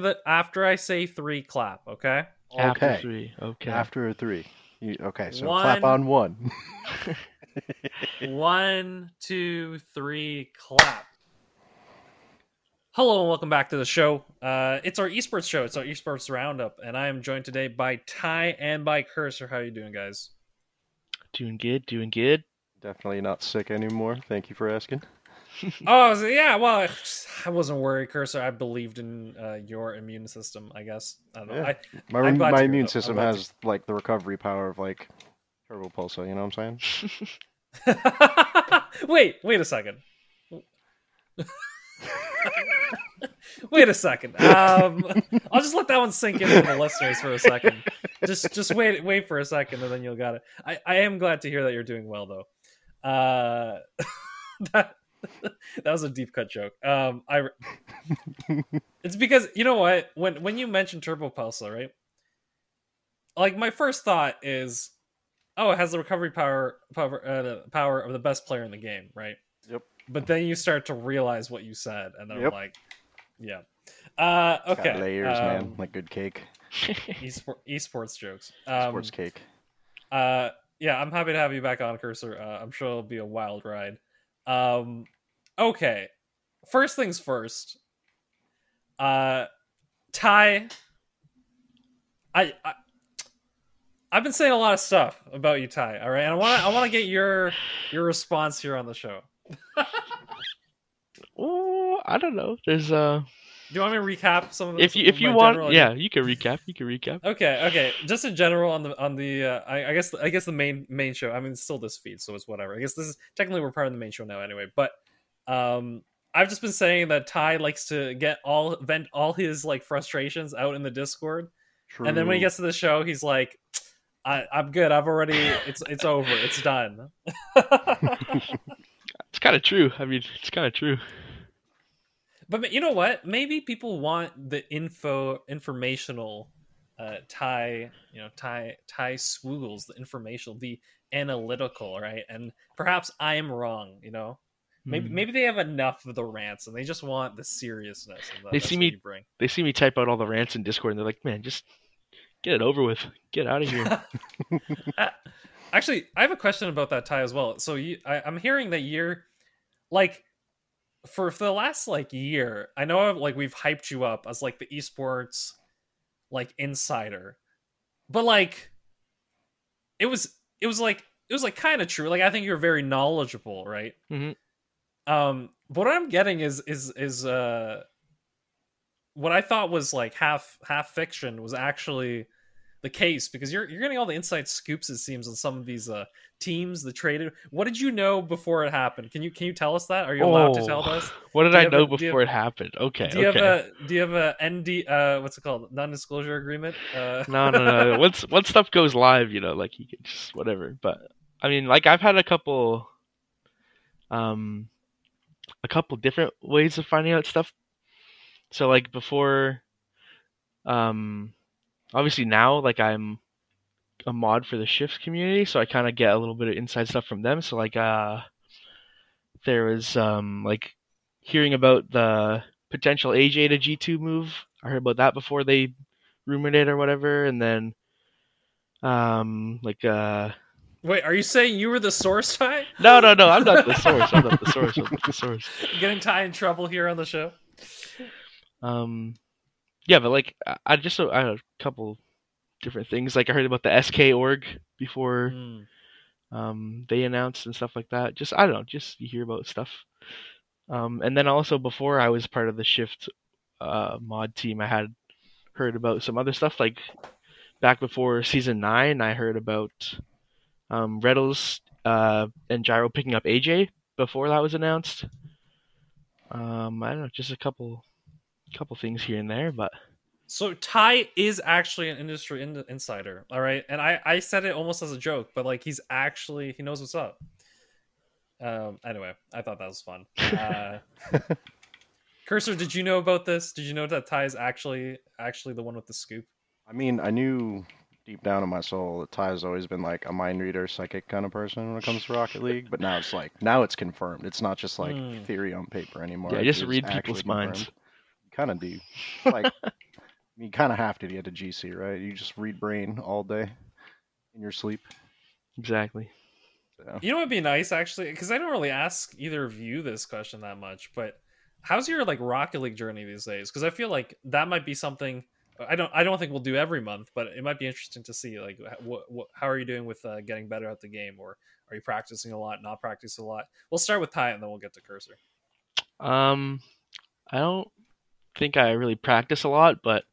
the after I say three, clap. Okay. After Okay. three. Okay. After a three. You, okay, so One. clap on one. One, two, three, clap. Hello and welcome back to the show. Uh, it's our esports show. It's our esports roundup, and I am joined today by Ty and by Cursor. How are you doing, guys? Doing good. Doing good. Definitely not sick anymore. Thank you for asking. oh so yeah, well, I, wasn't worried, Cursor. I believed in uh, your immune system. I guess I don't know. Yeah. I, My, my immune I'm system glad to- has like the recovery power of like Turbopolsa, you know what I'm saying? wait, wait a second. wait a second. Um, I'll just let that one sink in for the listeners for a second. Just, just wait, wait for a second, and then you'll got it. I, I am glad to hear that you're doing well, though. Uh, that, that was a deep cut joke. Um, I, it's because you know what? When when you mentioned Turbopolsa, right? Like my first thought is, oh, it has the recovery power power uh, the power of the best player in the game, right? Yep. But then you start to realize what you said, and then I'm like, yeah. Uh, okay. layers, man. um, Like good cake. esport, esports jokes. Um, Sports cake. uh, yeah, I'm happy to have you back on, Cursor. Uh, I'm sure it'll be a wild ride. Um, okay. First things first. Uh, Ty, I, I, I've been saying a lot of stuff about you, Ty. All right, and I want I want to get your, your response here on the show. oh, I don't know. There's uh, Do you want me to recap some of the? if you if you want, general yeah, you can recap. You can recap. Okay, okay. Just in general on the on the uh, I, I guess I guess the main main show. I mean, it's still this feed, so it's whatever. I guess this is technically we're part of the main show now, anyway. But um, I've just been saying that Ty likes to get all vent all his like frustrations out in the Discord, True. and then when he gets to the show, he's like, I, "I'm good. I've already. It's it's over. It's done." It's kind of true. I mean, it's kind of true. But you know what? Maybe people want the info, informational, uh, you know, Thai, Thai swoogles, the informational, the analytical, right? And perhaps I am wrong. You know, maybe Hmm. maybe they have enough of the rants and they just want the seriousness. They see me- bring. They see me type out all the rants in Discord, and they're like, "Man, just get it over with. Get out of here." Uh, Actually, I have a question about that Ty as well. So you, I, I'm hearing that you're like for for the last like year. I know like we've hyped you up as like the esports like insider, but like it was it was like it was like kind of true. Like I think you're very knowledgeable, right? Mhm. Um, but what I'm getting is is is uh what I thought was like half half fiction was actually the case because you're you're getting all the inside scoops it seems on some of these uh teams the traded what did you know before it happened can you can you tell us that are you allowed to tell Oh, us What did I have a- know before have- it happened? Okay. do you okay. have a do you have a nd uh what's it called non-disclosure agreement uh no, no, no. Once once stuff goes live, you know, like you can just whatever. But I mean, like I've had a couple, um, a couple different ways of finding out stuff. So like before, um, obviously now like I'm a mod for the Shifts community, so I kind of get a little bit of inside stuff from them. So like uh, there was um like hearing about the potential AyyJayy to G2 move. I heard about that before they rumored it or whatever, and then um like uh wait are you saying you were the source Ty? no no no I'm not the source I'm not the source I'm not the source getting Ty in trouble here on the show um yeah but like I, just I had a couple different things. Like I heard about the SK org before Hmm. um they announced and stuff like that. Just I don't know just you hear about stuff. Um and then also before I was part of the shift uh mod team I had heard about some other stuff. Like back before season 9 I heard about um Reddles uh and Gyro picking up AyyJayy before that was announced. Um I don't know just a couple couple things here and there but So Ty is actually an industry in- insider, all right. And I I said it almost as a joke, but like he's actually he knows what's up. Um. Anyway, I thought that was fun. Uh, Cursor, did you know about this? Did you know that Ty is actually actually the one with the scoop? I mean, I knew deep down in my soul that Ty has always been like a mind reader, psychic kind of person when it comes to Rocket League. But now it's like now it's confirmed. It's not just like Hmm. theory on paper anymore. Yeah, It just read actually people's minds. Kind of do. Like You kind of have to get to GC, right? You just read brain all day in your sleep. Exactly. So. You know what'd be nice actually, because I don't really ask either of you this question that much, but how's your like Rocket League journey these days? Because I feel like that might be something I don't I don't think we'll do every month, but it might be interesting to see like what, what how are you doing with uh, getting better at the game, or are you practicing a lot, not practicing a lot? We'll start with Ty, and then we'll get to Cursor. Um, I don't think I really practice a lot, but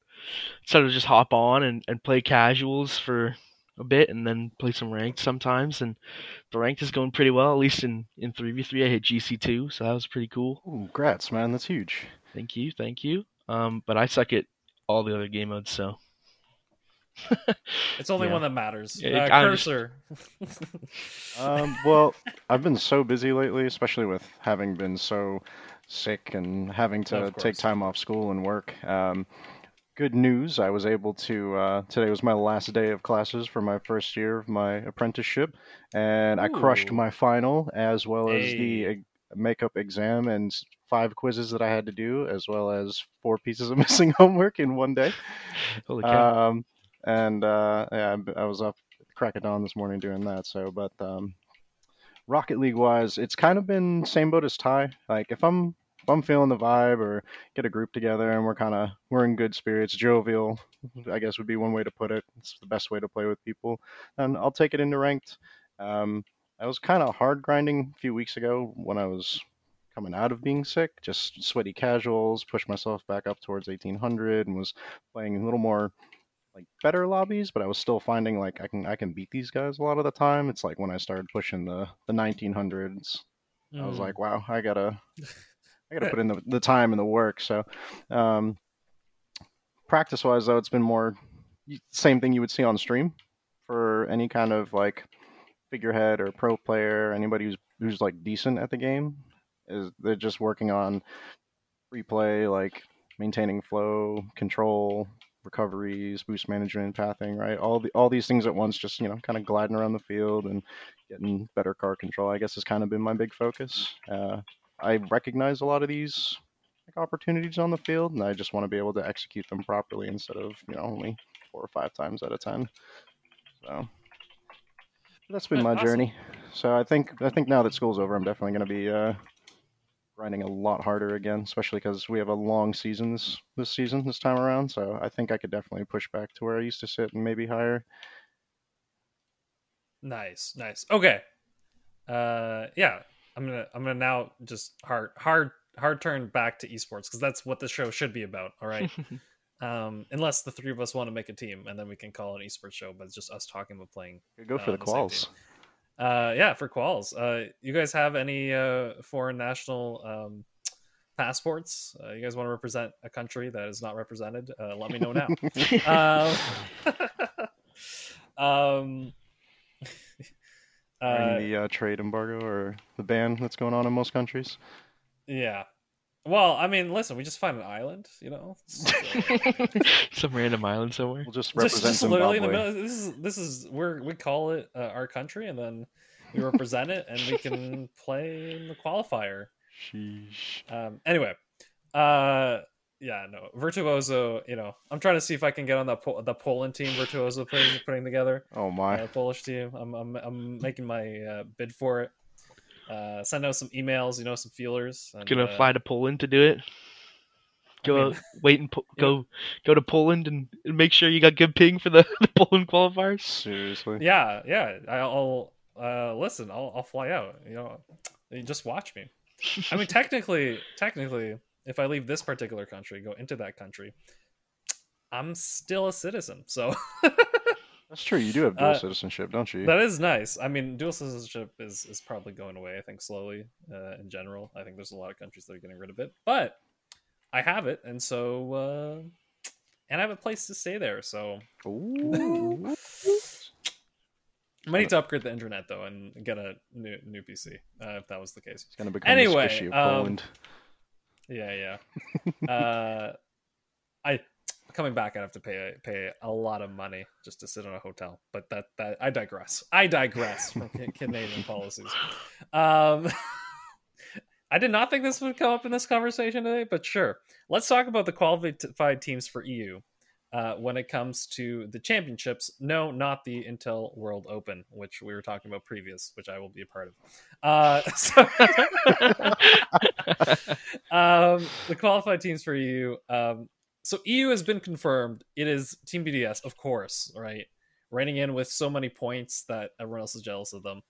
sort of just hop on and, and play casuals for a bit and then play some ranked sometimes and the ranked is going pretty well at least in in 3v3 i hit gc2 so that was pretty cool. Ooh, grats man that's huge. Thank you thank you. Um but i suck at all the other game modes so. It's only Yeah. one that matters. Yeah, uh, I underst- cursor. Um, well i've been so busy lately especially with having been so sick and having to take time off school and work. Um, good news i was able to uh, today was my last day of classes for my first year of my apprenticeship and i crushed my final as well as the makeup exam and five quizzes that i had to do as well as four pieces of missing homework in one day. Holy cow. Um, and uh, yeah, I- I was up crack of dawn this morning doing that. So, but um, Rocket League wise, it's kind of been same boat as Ty. Like if I'm if I'm feeling the vibe or get a group together and we're kind of we're in good spirits, jovial, I guess would be one way to put it. It's the best way to play with people, and I'll take it into ranked. Um, I was kind of hard grinding a few weeks ago when I was coming out of being sick, just sweaty casuals, pushed myself back up towards 1800 and was playing a little more like better lobbies, but I was still finding like I can I can beat these guys a lot of the time. It's like when I started pushing the the 1900s, I was Mm. like, wow, I gotta I gotta put in the, the time and the work. So, um, practice wise though, it's been more same thing you would see on stream for any kind of like figurehead or pro player, anybody who's who's like decent at the game. Is they're just working on replay, like maintaining flow, control, recoveries, boost management, pathing, right? All the all these things at once, just you know, kind of gliding around the field and getting better car control. I guess has kind of been my big focus. Uh, I recognize a lot of these like opportunities on the field, and I just want to be able to execute them properly instead of you know only four or five times out of ten. So that's been my awesome. journey. So I think I think now that school's over, I'm definitely going to be uh, grinding a lot harder again, especially because we have a long season this this season this time around. So I think I could definitely push back to where I used to sit and maybe higher. Nice, nice. Okay. Uh yeah, I'm going to I'm going to now just hard hard hard turn back to esports because that's what the show should be about, all right? um unless the three of us want to make a team and then we can call it an esports show, but it's just us talking about playing. Go for Uh, the the quals. team. Uh yeah, for quals. Uh you guys have any uh foreign national um passports? Uh, you guys want to represent a country that is not represented? Uh, let me know now. um, um, During uh, the uh, trade embargo or the ban that's going on in most countries. yeah. Well, I mean, listen, we just find an island, you know. some random island somewhere We'll just just, represent just literally in the middle. This is this is where we call it uh, our country, and then we represent it, and we can play in the qualifier. Sheesh. Um, anyway, uh, yeah, no, Virtuoso. You know, I'm trying to see if I can get on the po- the Poland team Virtuoso putting putting together. Oh my. uh, Polish team. I'm I'm I'm making my uh, bid for it. Uh, send out some emails, you know, some feelers. And, gonna uh, fly to poland to do it go mean, wait and po- you know- go go to poland and, and make sure you got good ping for the, the poland qualifiers Seriously. Yeah, yeah. I'll uh, listen. I'll I'll fly out. You know, you just watch me. I mean, technically, technically, if I leave this particular country, go into that country, I'm still a citizen. So That's true. You do have dual Uh, citizenship, don't you? that is nice. I mean, dual citizenship is is probably going away. I think slowly uh, in general. I think there's a lot of countries that are getting rid of it, but I have it, and so uh, and I have a place to stay there. So I might need to upgrade the internet though and get a new new PC uh, if that was the case. It's gonna become Anyway, um, Poland. Yeah, yeah. uh, I coming back. I'd have to pay pay a lot of money just to sit in a hotel. But that that I digress. I digress from Canadian policies. Um, I did not think this would come up in this conversation today, but sure. Let's talk about the qualified teams for EU. Uh, when it comes to the championships. No, not the Intel World Open, which we were talking about previous, which I will be a part of. Uh, so, um, the qualified teams for EU. Um, so EU has been confirmed. It is Team BDS, of course, right? Reigning in with so many points that everyone else is jealous of them.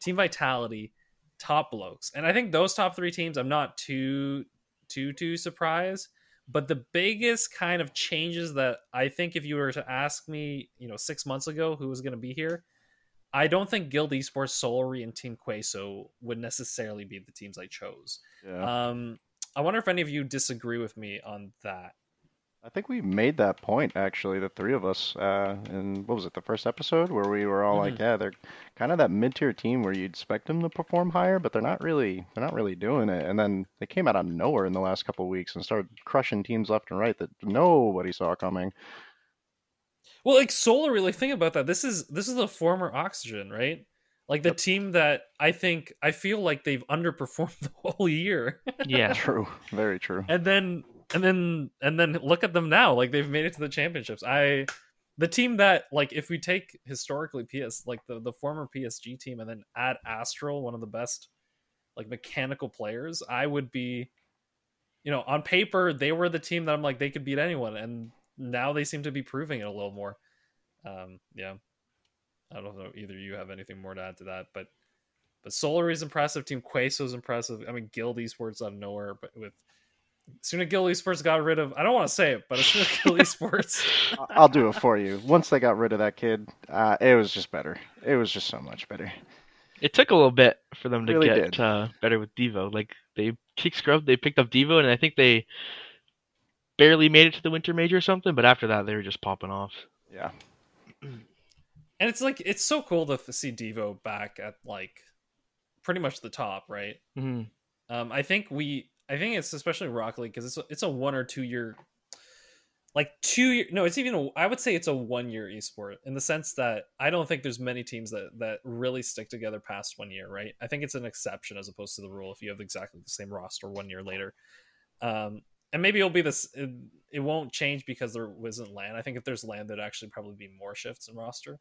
Team Vitality, top blokes, and I think those top three teams. I'm not too too too surprised but the biggest kind of changes that I think if you were to ask me, you know, six months ago who was going to be here, I don't think Guild Esports, Solary, and Team Queso would necessarily be the teams I chose. Yeah. Um, I wonder if any of you disagree with me on that. I think we made that point actually, the three of us, uh, in what was it, the first episode, where we were all Mm-hmm. like, yeah, they're kind of that mid-tier team where you'd expect them to perform higher, but they're not really, they're not really doing it. And then they came out of nowhere in the last couple of weeks and started crushing teams left and right that nobody saw coming. Well, like Solar, really think about that. This is this is the former Oxygen, right? Like the team that I think I feel like they've underperformed the whole year. yeah. True, very true. and then and then and then look at them now like they've made it to the championships i the team that like if we take historically ps like the the former psg team and then add Aztral one of the best like mechanical players i would be you know on paper they were the team that i'm like they could beat anyone and now they seem to be proving it a little more um yeah i don't know either you have anything more to add to that but but Solar is impressive. Team Queso is impressive. I mean, Guild Esports out of nowhere, but with soon as Guild Esports got rid of, I don't want to say it, but as soon as Guild Esports, I- I'll do it for you. Once they got rid of that kid, uh, it was just better. It was just so much better. It took a little bit for them to Really get uh, better with Deevo. Like they kick scrub, they picked up Deevo, and I think they barely made it to the Winter Major or something. But after that, they were just popping off. Yeah. and it's like it's so cool to see Deevo back at like pretty much the top, right? hmm Um, I think we, I think it's especially Rocket League because it's a, it's a one or two year, like two year. No, it's even a, I would say it's a one year esport in the sense that I don't think there's many teams that that really stick together past one year, right? I think it's an exception as opposed to the rule if you have exactly the same roster one year later. Um, and maybe it'll be this. It, it won't change because there wasn't land. I think if there's land, there'd actually probably be more shifts in roster.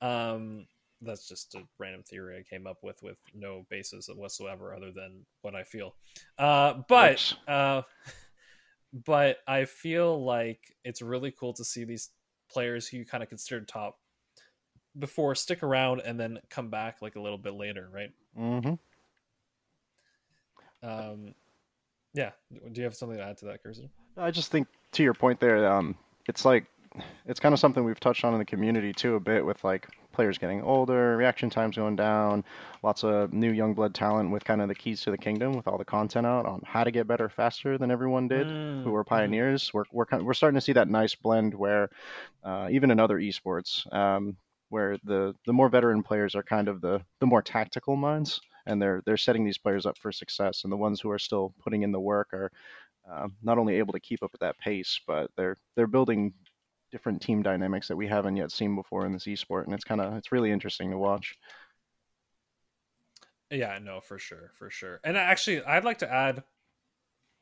Um, that's just a random theory I came up with with no basis whatsoever other than what I feel. Uh, but uh, but I feel like it's really cool to see these players who you kind of considered top before stick around and then come back like a little bit later, right? hmm Um, yeah. Do you have something to add to that, Cursor? I just think to your point there, um, it's like it's kind of something we've touched on in the community too a bit with like players getting older, reaction times going down, lots of new young blood talent with kind of the keys to the kingdom with all the content out on how to get better faster than everyone did. Mm, Who were mhm. pioneers? We're we're kind of, we're starting to see that nice blend where uh, even in other esports, um, where the the more veteran players are kind of the the more tactical minds, and they're they're setting these players up for success, and the ones who are still putting in the work are uh, not only able to keep up at that pace, but they're they're building different team dynamics that we haven't yet seen before in this esport, and it's kind of it's really interesting to watch. Yeah, no, for sure, for sure. And actually, I'd like to add,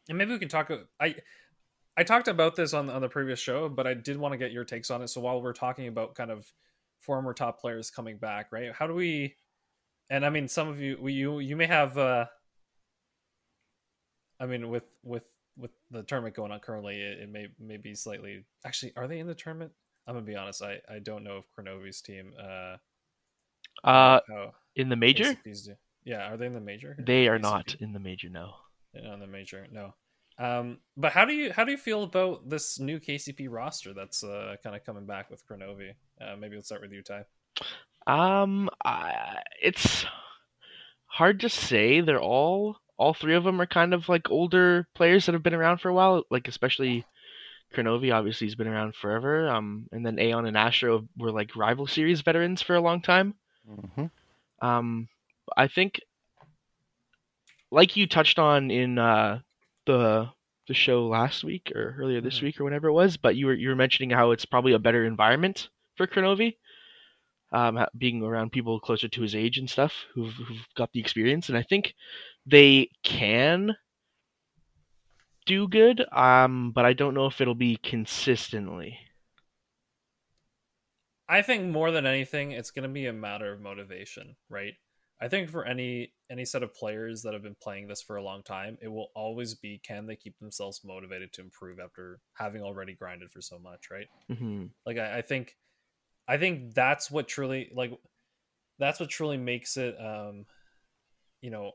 and maybe we can talk. I I talked about this on on the previous show, but I did want to get your takes on it. So while we're talking about kind of former top players coming back, right? How do we? And I mean, some of you, you you may have. uh I mean, with with with the tournament going on currently, it, it may may be slightly. Actually, are they in the tournament? I'm gonna be honest. I I don't know if Kronovi's team. uh Uh, in the major, do. Yeah, are they in the major? they are KCP? not in the major. No. Yeah, on the major. No. Um, but how do you how do you feel about this new KCP roster that's uh, kind of coming back with Kronovi? Uh, maybe let's start with you, Ty. Um, I, it's hard to say. They're all all three of them are kind of like older players that have been around for a while. Like especially Kronovi, obviously, has been around forever. Um, and then Aeon and Astro were like rival series veterans for a long time. hmm Um, I think, like you touched on in uh, the the show last week or earlier this Mhm. week or whenever it was, but you were you were mentioning how it's probably a better environment for Kronovi, um, being around people closer to his age and stuff who've who've got the experience, and I think they can do good. Um, but I don't know if it'll be consistently. I think more than anything, it's going to be a matter of motivation, right? I think for any any set of players that have been playing this for a long time, it will always be can they keep themselves motivated to improve after having already grinded for so much, right? hmm Like I, I think, I think that's what truly like that's what truly makes it, um, you know,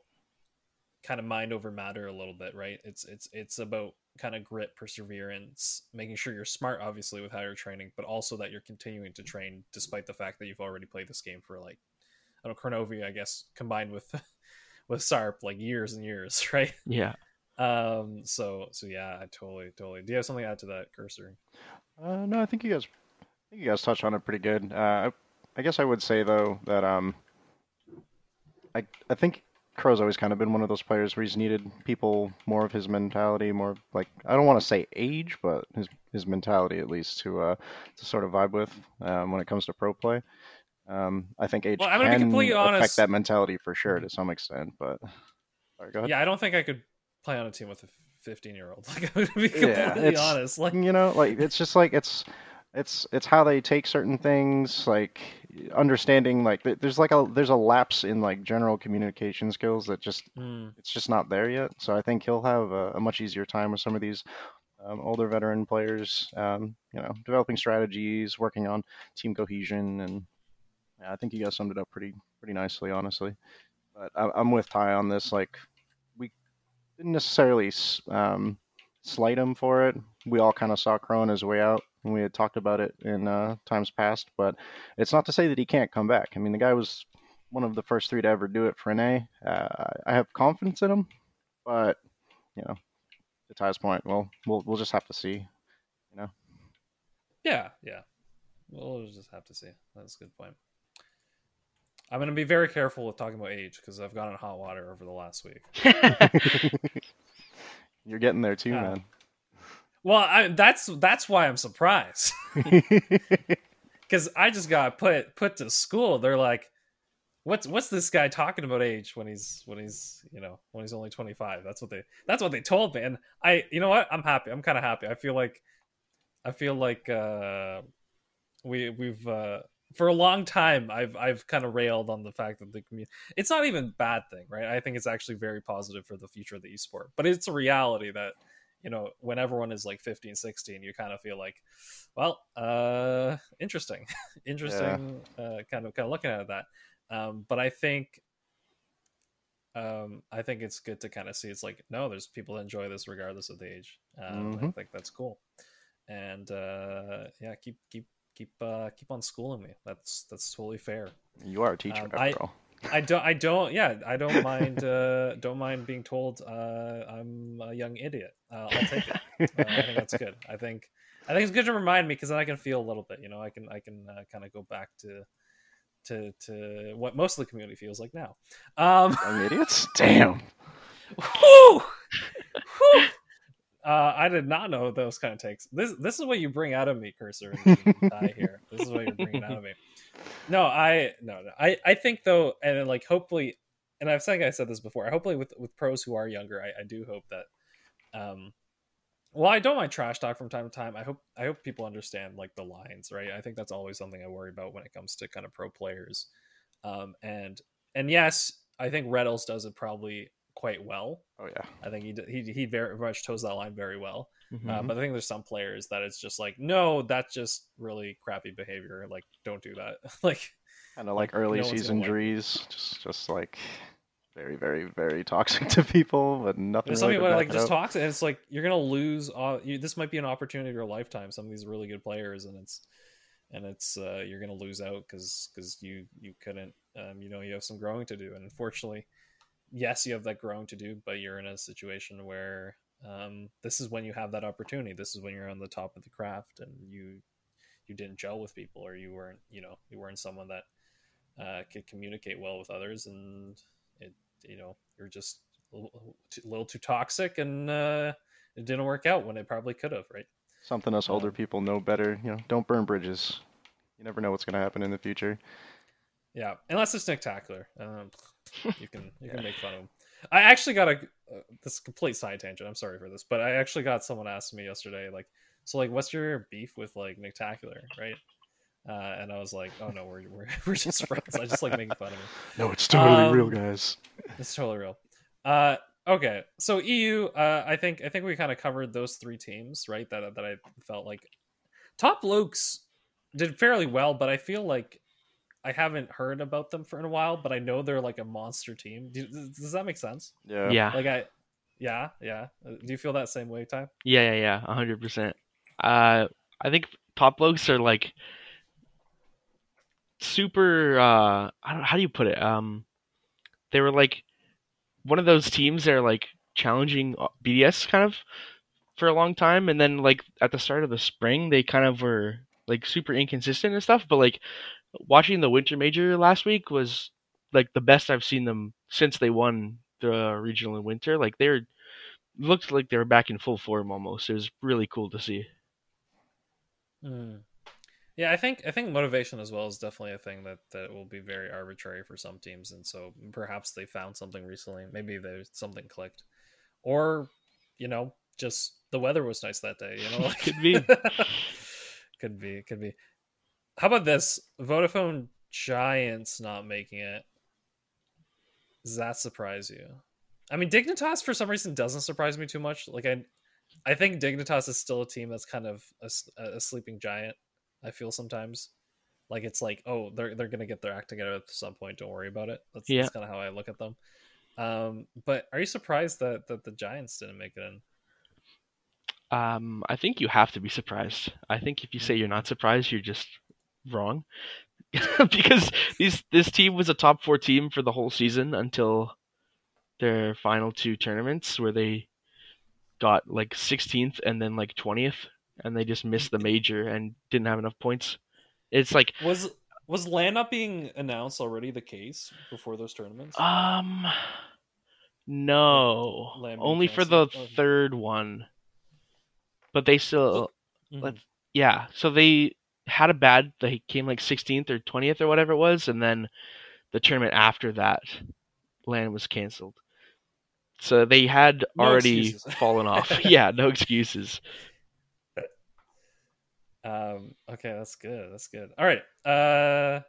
kind of mind over matter a little bit, right? It's it's it's about kind of grit, perseverance, making sure you're smart, obviously, with how you're training, but also that you're continuing to train despite the fact that you've already played this game for like I don't know, Chronovia, I guess, combined with with Sarp, like years and years, right? Yeah. Um, so so yeah, I totally totally. Do you have something to add to that, Cursor? Uh, no, I think you guys, I think you guys touched on it pretty good. Uh, I, I guess I would say though that um, I I think Crow's always kind of been one of those players where he's needed people more of his mentality, more like I don't want to say age, but his his mentality at least to uh to sort of vibe with um, when it comes to pro play. Um, I think age Well, I'm gonna be can completely affect honest. that mentality for sure to some extent, but sorry, go ahead. Yeah, I don't think I could play on a team with a 15 year old. Like I'm gonna be Yeah, completely it's- honest. Like you know like it's just like it's it's it's how they take certain things like understanding like there's like a there's a lapse in like general communication skills that just mm, it's just not there yet. So i think he'll have a, a much easier time with some of these um, older veteran players um, you know developing strategies working on team cohesion and yeah, i think you guys summed it up pretty pretty nicely honestly. But I, i'm with ty on this like we didn't necessarily um, slight him for it. We all kind of saw Crone as a way out we had talked about it in uh, times past but it's not to say that he can't come back i mean the guy was one of the first three to ever do it for an a uh, i have confidence in him but you know to ty's point well we'll, we'll just have to see You know. yeah, yeah. We'll just have to see. That's a good point. I'm gonna be very careful with talking about age because I've gone in hot water over the last week. you're getting there too Yeah. Well, I, that's that's why I'm surprised because I just got put put to school. They're like, "What's what's this guy talking about age when he's when he's you know when he's only 25?" That's what they that's what they told me, and I you know what I'm happy. I'm kind of happy. I feel like I feel like uh, we we've uh, for a long time I've I've kind of railed on the fact that the community it's not even bad thing, right? I think it's actually very positive for the future of the esport, but it's a reality that you know when everyone is like 15 16 you kind of feel like well uh interesting. Interesting uh kind of kind of looking at that. Um but i think um i think it's good to kind of see it's like no there's people that enjoy this regardless of the age um i Mhm. think that's cool. And uh yeah keep keep keep uh keep on schooling me. That's that's totally fair. You are a teacher Um, after I- all I don't. I don't. Yeah, I don't mind. Uh, don't mind being told uh, I'm a young idiot. Uh, I'll take it. Uh, I think that's good. I think. I think it's good to remind me because then I can feel a little bit. You know, I can. I can uh, kind of go back to, to to what most of the community feels like now. Um, young idiots damn whew, whew. Uh, I did not know those kind of takes. This this is what you bring out of me, cursor. And die here. This is what you're bringing out of me. No, I no, no. I I think though, and then, like hopefully, and I've think I said this before. Hopefully, with with pros who are younger, I, I do hope that. Um, well, I don't mind trash talk from time to time. I hope I hope people understand like the lines, right? I think that's always something I worry about when it comes to kind of pro players. Um, and and yes, I think Reddles does it probably quite well. oh yeah I think he he he very much toes that line very well. Mhm. Uh, but I think there's some players that it's just like, no, that's just really crappy behavior. Like, don't do that. like, kind of like early no season gonna like it. injuries just just like very very very toxic to people but nothing there's some really people like just up. talks, and it's like you're gonna lose. Uh, you, this might be an opportunity of your lifetime. Some of these really good players, and it's and it's uh, you're gonna lose out because because you you couldn't. Um, you know, you have some growing to do, and unfortunately, yes, you have that growing to do, but you're in a situation where um, this is when you have that opportunity. This is when you're on the top of the craft, and you you didn't gel with people, or you weren't you know you weren't someone that uh, could communicate well with others, and it you know you're just a little too, little too toxic, and uh, it didn't work out when it probably could have, right? something us older um, people know better you know don't burn bridges you never know what's going to happen in the future Yeah, unless it's Nicktacular, um, you can you Yeah. can make fun of him. I actually got a uh, this complete side tangent. I'm sorry for this, but I actually got someone asked me yesterday, like, so like, what's your beef with like Nicktacular, right? uh, and I was like, "Oh no, we're we're, we're just friends." I just like making fun of him. No, it's totally Um, real, guys. It's totally real. Uh, okay, so EU, uh, I think I think we kind of covered those three teams, right? That that I felt like top blokes did fairly well, but I feel like I haven't heard about them for in a while. But I know they're like a monster team. Do, does that make sense? Yeah. Yeah. Like I, yeah, yeah. Uh, Do you feel that same way, Ty? Yeah, yeah, yeah, hundred percent. Uh, I think top blokes are like super. Uh, I don't. How do you put it? Um, they were like one of those teams that are like challenging uh, BDS kind of for a long time, and then like at the start of the spring, they kind of were like super inconsistent and stuff. But like watching the winter major last week was like the best I've seen them since they won the regional in winter. Like they're looked like they were back in full form almost. It was really cool to see. Hmm. Yeah, I think I think motivation as well is definitely a thing that that will be very arbitrary for some teams, and so perhaps they found something recently. Maybe there's something clicked, or you know, just the weather was nice that day. You know, like, Could be. could be, could be. How about this? Vodafone Giants not making it. Does that surprise you? I mean, Dignitas for some reason doesn't surprise me too much. Like I, I think Dignitas is still a team that's kind of a sleeping giant. I feel sometimes, like it's like, oh, they're they're gonna get their act together at some point. Don't worry about it. That's, Yeah. that's kind of how I look at them. Um, but are you surprised that that the Giants didn't make it in? Um, I think you have to be surprised. I think if you say you're not surprised, you're just wrong. because these this team was a top four team for the whole season until their final two tournaments where they got like 16th and then like 20th and they just missed the major and didn't have enough points. It's like Was was land not being announced already the case before those tournaments? um no, Land only for the. Oh. third one. But they still Mhm. let's yeah so they had a bad they came like 16th or 20th or whatever it was and then the tournament after that land was canceled so they had No already excuses. fallen off yeah no excuses Um, okay, that's good. That's good. All right. Uh,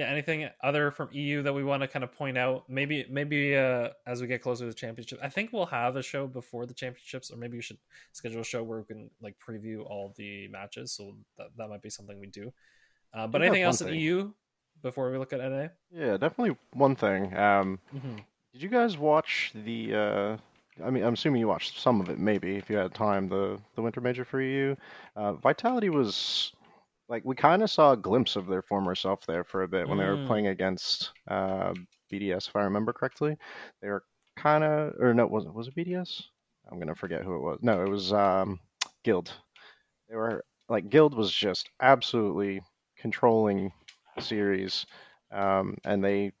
yeah. Anything other from EU that we want to kind of point out? Maybe, maybe uh, as we get closer to the championship, I think we'll have a show before the championships, or maybe we should schedule a show where we can like preview all the matches. So that that might be something we do. Uh, but anything else in. EU before we look at NA? Yeah, definitely one thing. Um, Mm-hmm. did you guys watch the? Uh, I mean, I'm assuming you watched some of it, maybe if you had time. The the winter major for you. Uh, Vitality was like we kind of saw a glimpse of their former self there for a bit when they were Mm. playing against uh, BDS, if I remember correctly. They were kind of, or no, was it was it BDS? I'm gonna forget who it was. No, it was um, Guild. They were like Guild was just absolutely controlling the series, um, and they, you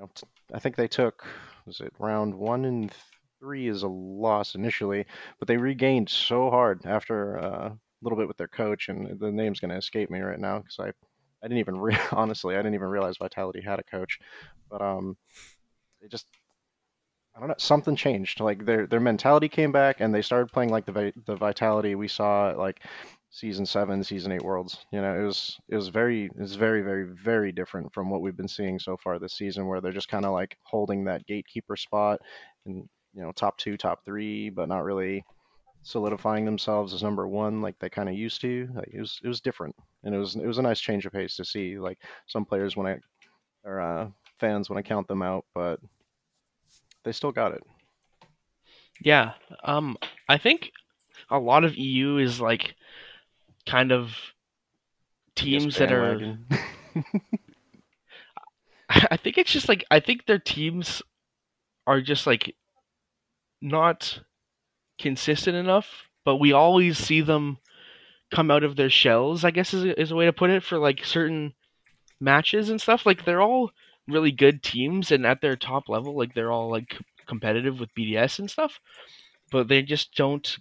know, t- I think they took was it round one and three is a loss initially, but they regained so hard after uh, little bit with their coach, and the name's going to escape me right now because I, I didn't even re- honestly I didn't even realize Vitality had a coach, but um, they just I don't know something changed. Like their their mentality came back, and they started playing like the the Vitality we saw like season seven, season eight worlds. You know, it was it was very it was very very very different from what we've been seeing so far this season, where they're just kind of like holding that gatekeeper spot and you know top two, top three, but not really solidifying themselves as number one like they kind of used to. Like it was it was different, and it was it was a nice change of pace to see. Like some players when I or uh, fans when I count them out, but they still got it. yeah um i think a lot of eu is like kind of teams that are I think it's just like I think their teams are just like not consistent enough, but we always see them come out of their shells. I guess is a, is a way to put it for like certain matches and stuff. Like they're all really good teams, and at their top level, like they're all like competitive with BDS and stuff, but they just don't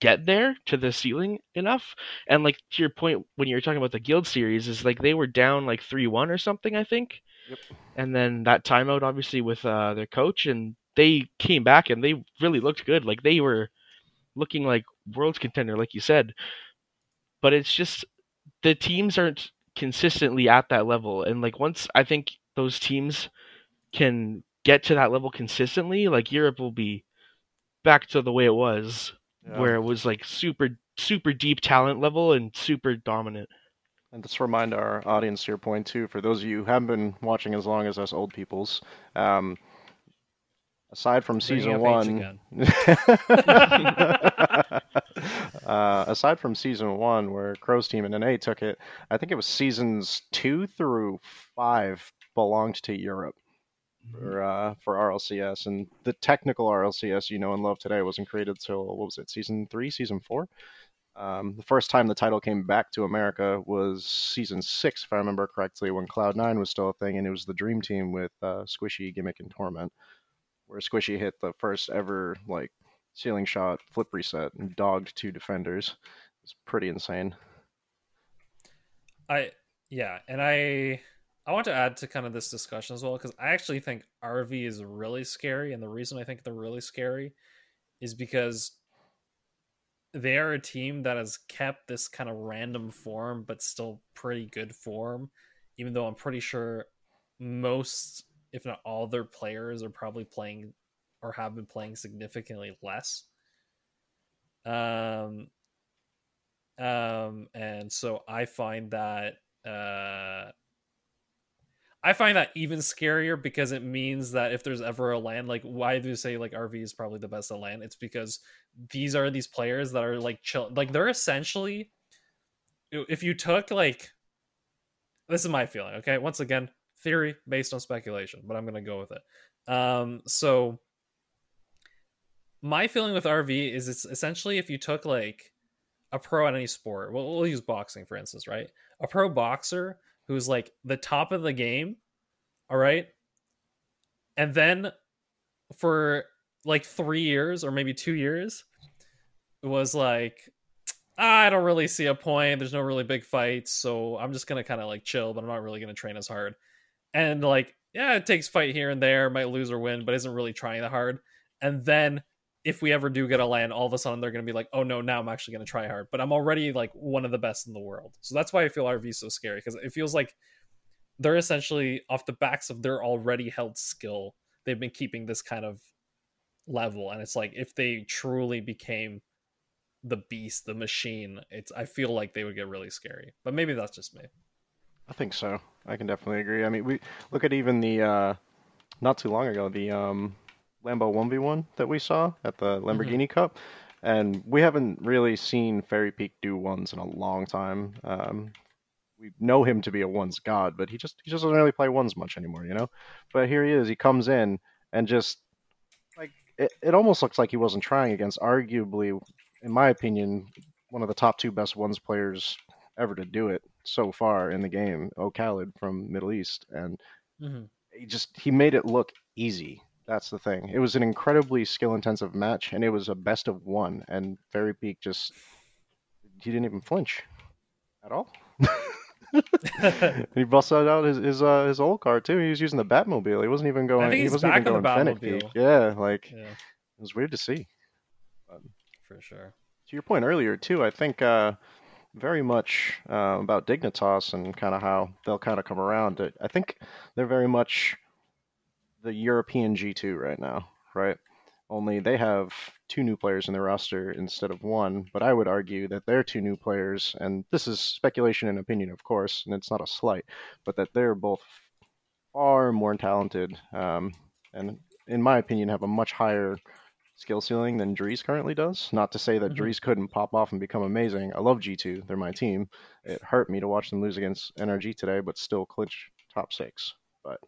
get there to the ceiling enough. And like to your point when you were talking about the guild series, is like they were down like three one or something, I think. Yep. And then that timeout, obviously, with uh, their coach, and they came back and they really looked good. Like they were looking like world's contender, like you said. But it's just the teams aren't consistently at that level, and like once I think those teams can get to that level consistently, like Europe will be back to the way it was, Yeah. where it was like super super deep talent level and super dominant. And just remind our audience to your point too, for those of you who haven't been watching as long as us old peoples, um, aside from season one, uh, aside from season one where Crow's team and NA took it, I think it was seasons two through five belonged to Europe for uh, for RLCS, and the technical RLCS you know and love today wasn't created till what was it, season three, season four. Um, the first time the title came back to America was season six, if I remember correctly, when Cloud Nine was still a thing, and it was the Dream Team with uh, Squishy, Gimmick, and Torment, where Squishy hit the first ever like ceiling shot flip reset and dogged two defenders. It's pretty insane. I yeah, and I I want to add to kind of this discussion as well because I actually think RV is really scary, and the reason I think they're really scary is because they are a team that has kept this kind of random form, but still pretty good form. Even though I'm pretty sure most, if not all, their players are probably playing or have been playing significantly less. Um, um, and so I find that uh, I find that even scarier because it means that if there's ever a land, like why do you say like RV is probably the best at land? It's because these are these players that are like chill, like they're essentially. If you took like, this is my feeling. Okay, once again, theory based on speculation, but I'm gonna go with it. Um, so my feeling with RV is it's essentially if you took like a pro at any sport, well, we'll use boxing for instance, right? A pro boxer who's like the top of the game, all right, and then for like three years or maybe two years, it was like "Ah, I don't really see a point. There's no really big fights, so I'm just gonna kind of like chill, but I'm not really gonna train as hard. And like, yeah, it takes fight here and there, might lose or win, but isn't really trying that hard. And then if we ever do get a land, all of a sudden they're gonna be like, oh no, now I'm actually gonna try hard. But I'm already like one of the best in the world. So that's why I feel RV so scary because it feels like they're essentially off the backs of their already held skill. They've been keeping this kind of level, and it's like if they truly became the beast, the machine, it's I feel like they would get really scary. But maybe that's just me. I think so. I can definitely agree. I mean, we look at even the uh, not too long ago the um, Lambo one v one that we saw at the Lamborghini Cup, and we haven't really seen Fairy Peak do ones in a long time. Um, we know him to be a ones god, but he just he just doesn't really play ones much anymore, you know. But here he is. He comes in and just like it, it almost looks like he wasn't trying against arguably, in my opinion, one of the top two best ones players ever to do it so far in the game, O'Khalid from Middle East, and Mm-hmm. he just he made it look easy. That's the thing. It was an incredibly skill intensive match, and it was a best of one. And Fairy Peak just he didn't even flinch at all. He busted out his his uh, his old card too. He was using the Batmobile. He wasn't even going. He wasn't even going Fennec Peak. Yeah, like yeah, it was weird to see. for sure. to your point earlier too, I think uh, very much uh, about Dignitas and kind of how they'll kind of come around. I- think they're very much the European G2 right now, right? Only they have two new players in their roster instead of one, but I would argue that their two new players, and this is speculation and opinion, of course, and it's not a slight, but that they're both far more talented, um, and in my opinion, have a much higher skill ceiling than Dreaz currently does. Not to say that Mhm. Dreaz couldn't pop off and become amazing. I love G2; they're my team. It hurt me to watch them lose against NRG today, but still clinch top six. But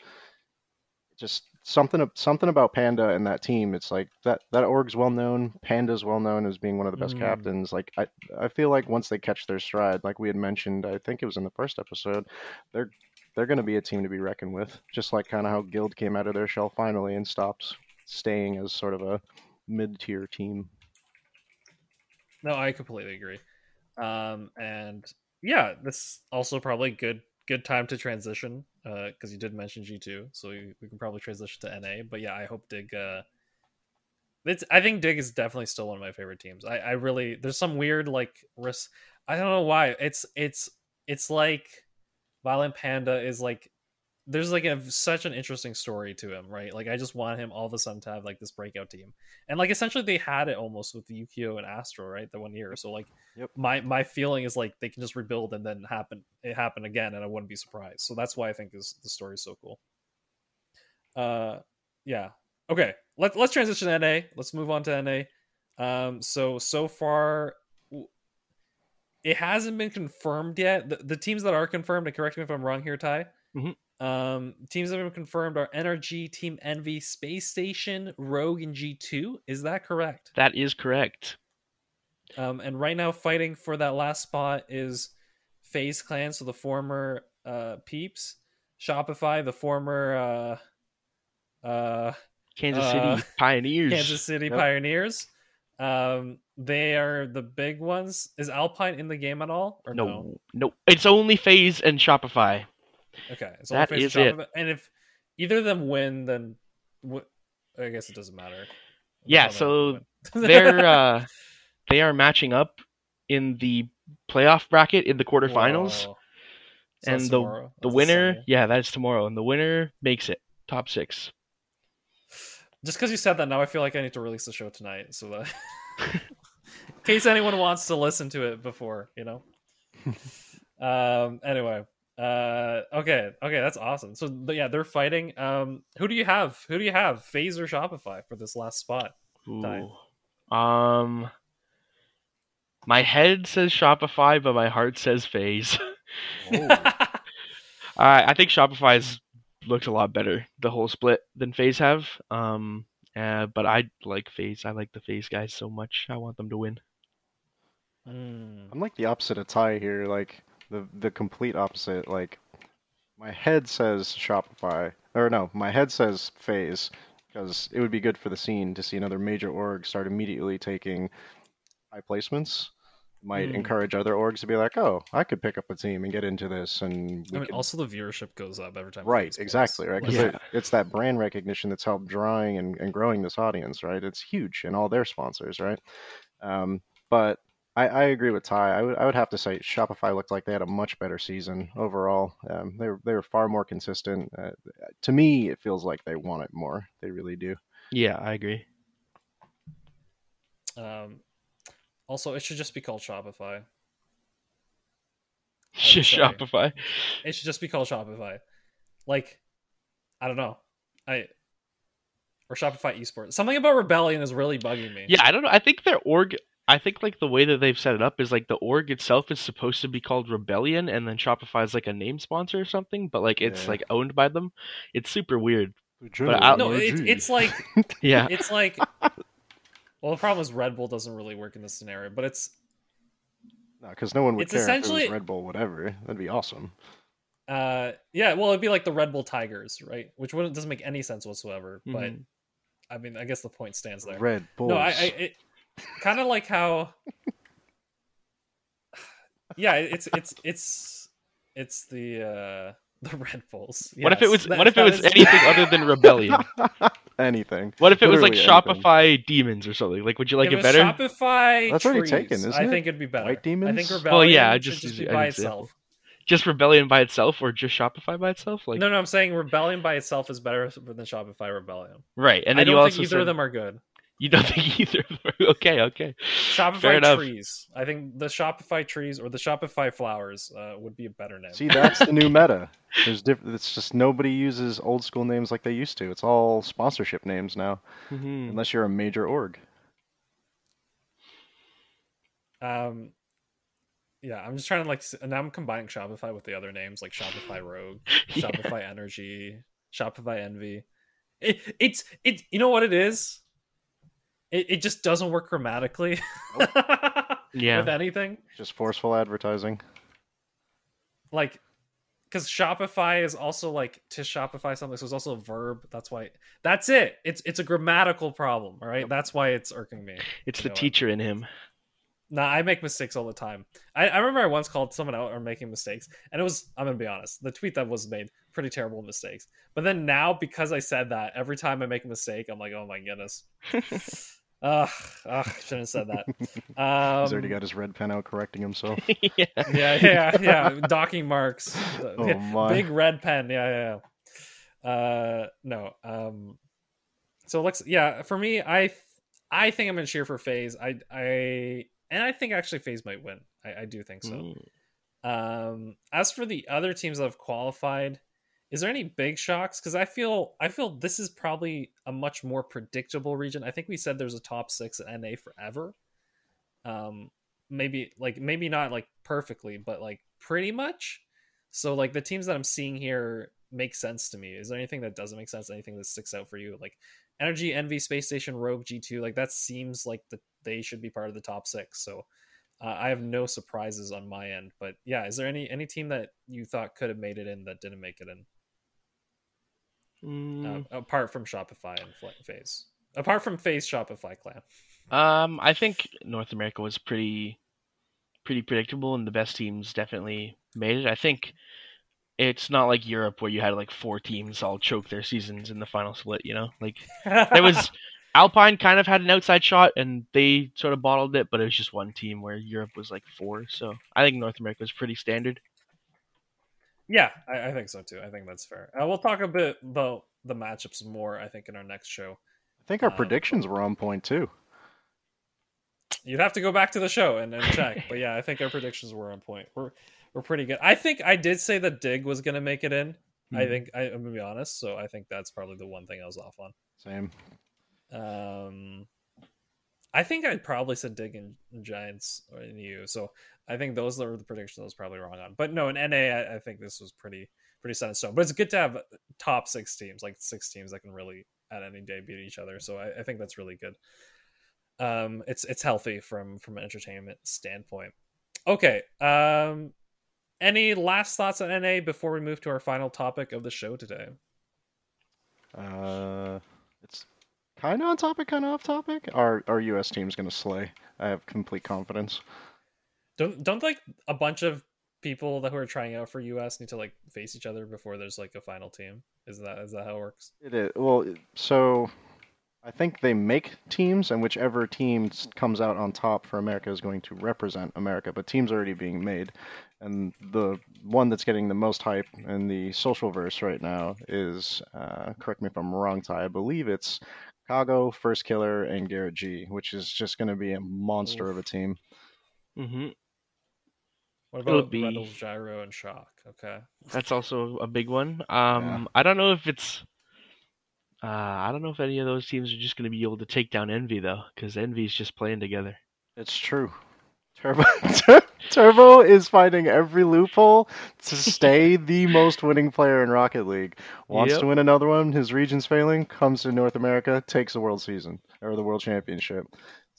just something something about Panda and that team. It's like that that org's well known. Panda's well known as being one of the best Mm. captains. Like I I feel like once they catch their stride, like we had mentioned, I think it was in the first episode, they're they're going to be a team to be reckoned with. Just like kind of how Guild came out of their shell finally and stopped staying as sort of a mid tier team. No, I completely agree. Um, and yeah, this also probably good good time to transition because you did mention G two, so we, we can probably transition to NA. But yeah, I hope Dig. Uh, it's I think Dig is definitely still one of my favorite teams. I, I really there's some weird like risk. I don't know why it's it's it's like Violent Panda is like there's like a such an interesting story to him, right? Like I just want him all of a sudden to have like this breakout team, and like essentially they had it almost with the Yukeo and Aztral, right? The one year. So like, Yep. my my feeling is like they can just rebuild and then happen it happen again, and I wouldn't be surprised. So that's why I think is the story is so cool. Uh, yeah. Okay. let's let's transition to NA. Let's move on to NA. Um, so so far it hasn't been confirmed yet. The, the teams that are confirmed, and correct me if I'm wrong here, Ty. Mhm. Um, teams that have been confirmed are NRG, Team Envy, Space Station, Rogue, and G2. Is that correct? That is correct. Um, and right now, fighting for that last spot is FaZe Clan, so the former uh, Peeps, Shopify, the former uh, uh, Kansas Uh, City Pioneers. Kansas City Yep. Pioneers. Um, they are the big ones. Is Alpine in the game at all? Or no? no, no, it's only FaZe and Shopify. Okay, it's That only it. And if either of them win, then w- I guess it doesn't matter. Yeah, so They're uh, they are matching up in the playoff bracket in the quarterfinals, Whoa. So and the tomorrow. the That's winner, Sunday. yeah, that's tomorrow, and the winner makes it top six. Just because you said that, now I feel like I need to release the show tonight, so that in case anyone wants to listen to it before, you know. um. Anyway. Uh. Okay. Okay. That's awesome. So yeah, they're fighting. Um. Who do you have? Who do you have? FaZe or Shopify for this last spot? Um, my head says Shopify, but my heart says FaZe. I I think Shopify's looked a lot better the whole split than FaZe have. Um, uh, but I like FaZe. I like the FaZe guys so much. I want them to win. Hmm. I'm like the opposite of Ty here, like the the complete opposite. Like my head says Shopify, or no, my head says FaZe, because it would be good for the scene to see another major org start immediately taking high placements. Might Hmm. encourage other orgs to be like, oh, I could pick up a team and get into this, and we I mean, could- also the viewership goes up every time. right, plays. exactly, right, because Yeah. it's that brand recognition that's helped drawing and, and growing this audience, right? It's huge, and all their sponsors, right? Um, but I, I agree with Ty. I would I would have to say Shopify looked like they had a much better season overall. Um, they were they were far more consistent. Uh, to me, it feels like they want it more. They really do. Yeah, I agree. Um. Also, it should just be called Shopify. Just. Shopify. It should just be called Shopify. Like, I don't know. I or Shopify Esports. Something about Rebellion is really bugging me. Yeah, I don't know. I think their org. I think like the way that they've set it up is like the org itself is supposed to be called Rebellion, and then Shopify is like a name sponsor or something, but like it's Yeah. like owned by them. It's super weird. I- No, it, it's like Yeah, it's like. Well, the problem is Red Bull doesn't really work in this scenario, but it's No, because no one would It's care if it essentially- was Red Bull, whatever. That'd be awesome. uh yeah, well, it'd be like the Red Bull Tigers, right? Which wouldn't doesn't make any sense whatsoever. But Mhm. I mean, I guess the point stands there. Red Bull. No, I, I it kind of like how. Yeah, it's it's it's it's the uh the Red Bulls. What if it was? What if it was anything other than Rebellion? anything. What if it was like Literally anything. Shopify Demons or something? Like, would you like If it better? Shopify. That's already trees, taken, isn't I think it'd be better. White demons I demons? think Well, Rebellion. yeah, I just just use be it as by itself. Just Rebellion by itself, or just Shopify by itself? Like, No, no, I'm saying Rebellion by itself is better than Shopify Rebellion. right? And I then don't you think also either said of them are good. You don't think either. of okay, okay. Fair Shopify enough. trees. I think the Shopify trees or the Shopify flowers uh, would be a better name. See, that's the new meta. There's diff- It's just nobody uses old school names like they used to. It's all sponsorship names now, Mhm. unless you're a major org. Um, yeah, I'm just trying to like. s- Now I'm combining Shopify with the other names like Shopify Rogue, Yeah. Shopify Energy, Shopify Envy. It, it's it. You know what it is? It it just doesn't work grammatically. Yeah. With anything Just forceful advertising. like, because Shopify is also like to Shopify something, so it's also a verb. That's why. That's it. It's it's a grammatical problem. All right. That's why it's irking me. It's the know what? teacher in him. Nah, I make mistakes all the time. I, I remember I once called someone out on making mistakes, and it was I'm gonna be honest, the tweet that was made pretty terrible mistakes. But then now, because I said that, every time I make a mistake, I'm like, oh my goodness. Ugh, ugh, shouldn't have said that. Um, He's already got his red pen out correcting himself. yeah. yeah, yeah, yeah. Docking marks. Oh, Yeah, my. Big red pen. Yeah, yeah. yeah. Uh, no. Um, so let's. Yeah, for me, I, I think I'm gonna cheer for FaZe. I, I, and I think actually FaZe might win. I, I do think so. Mm. Um, as for the other teams that have qualified, is there any big shocks? Because I feel I feel this is probably a much more predictable region. I think we said there's a top six at NA forever. Um, maybe like maybe not like perfectly, but like pretty much. So like the teams that I'm seeing here make sense to me. Is there anything that doesn't make sense? Anything that sticks out for you? Like Energy, Envy, Space Station, Rogue, G2, like that seems like the, they should be part of the top six. So uh, I have no surprises on my end. But yeah, is there any any team that you thought could have made it in that didn't make it in? Mm. Uh, apart from Shopify and FaZe, apart from FaZe Shopify Clan. Um, I think North America was pretty, pretty predictable, and the best teams definitely made it. I think it's not like Europe where you had like four teams all choke their seasons in the final split. You know, like there was Alpine kind of had an outside shot, and they sort of bottled it, but it was just one team where Europe was like four. So I think North America was pretty standard. Yeah, I, I think so too. I think that's fair. Uh, we'll talk a bit about the matchups more. I think in our next show. I think our Um, predictions were on point too. You'd have to go back to the show and, and check. but yeah, I think our predictions were on point. We're we're pretty good. I think I did say that Dig was going to make it in. I Mhm. think I, I'm gonna be honest. So I think that's probably the one thing I was off on. Same. Um, I think I probably said Dig and Giants or in EU. So I think those are the predictions I was probably wrong on. But no, in NA, I, I think this was pretty pretty set in stone. But it's good to have top six teams, like six teams that can really at any day beat each other. So I, I think that's really good. Um, it's it's healthy from from an entertainment standpoint. Okay. Um, any last thoughts on NA before we move to our final topic of the show today? Uh, it's kind of on topic, kind of off topic. Our our U.S. team's gonna slay. I have complete confidence. Don't don't like a bunch of people that who are trying out for US need to like face each other before there's like a final team? Is that is that how it works? It is well. So, I think they make teams, and whichever team comes out on top for America is going to represent America. But teams are already being made, and the one that's getting the most hype in the social verse right now is, uh, correct me if I'm wrong, Ty. I believe it's Kago, First Killer, and Garrett G, which is just going to be a monster of a team. hmm What It would about be- Rebels, Gyro, and Shock? Okay. That's also a big one. Um, I don't know if it's. Uh, I don't know if any of those teams are just going to be able to take down Envy though, because Envy's just playing together. It's true. Turbo Turbo is finding every loophole to stay the most winning player in Rocket League. Wants Yep. to win another one, his region's failing, comes to North America, takes the world season or the world championship.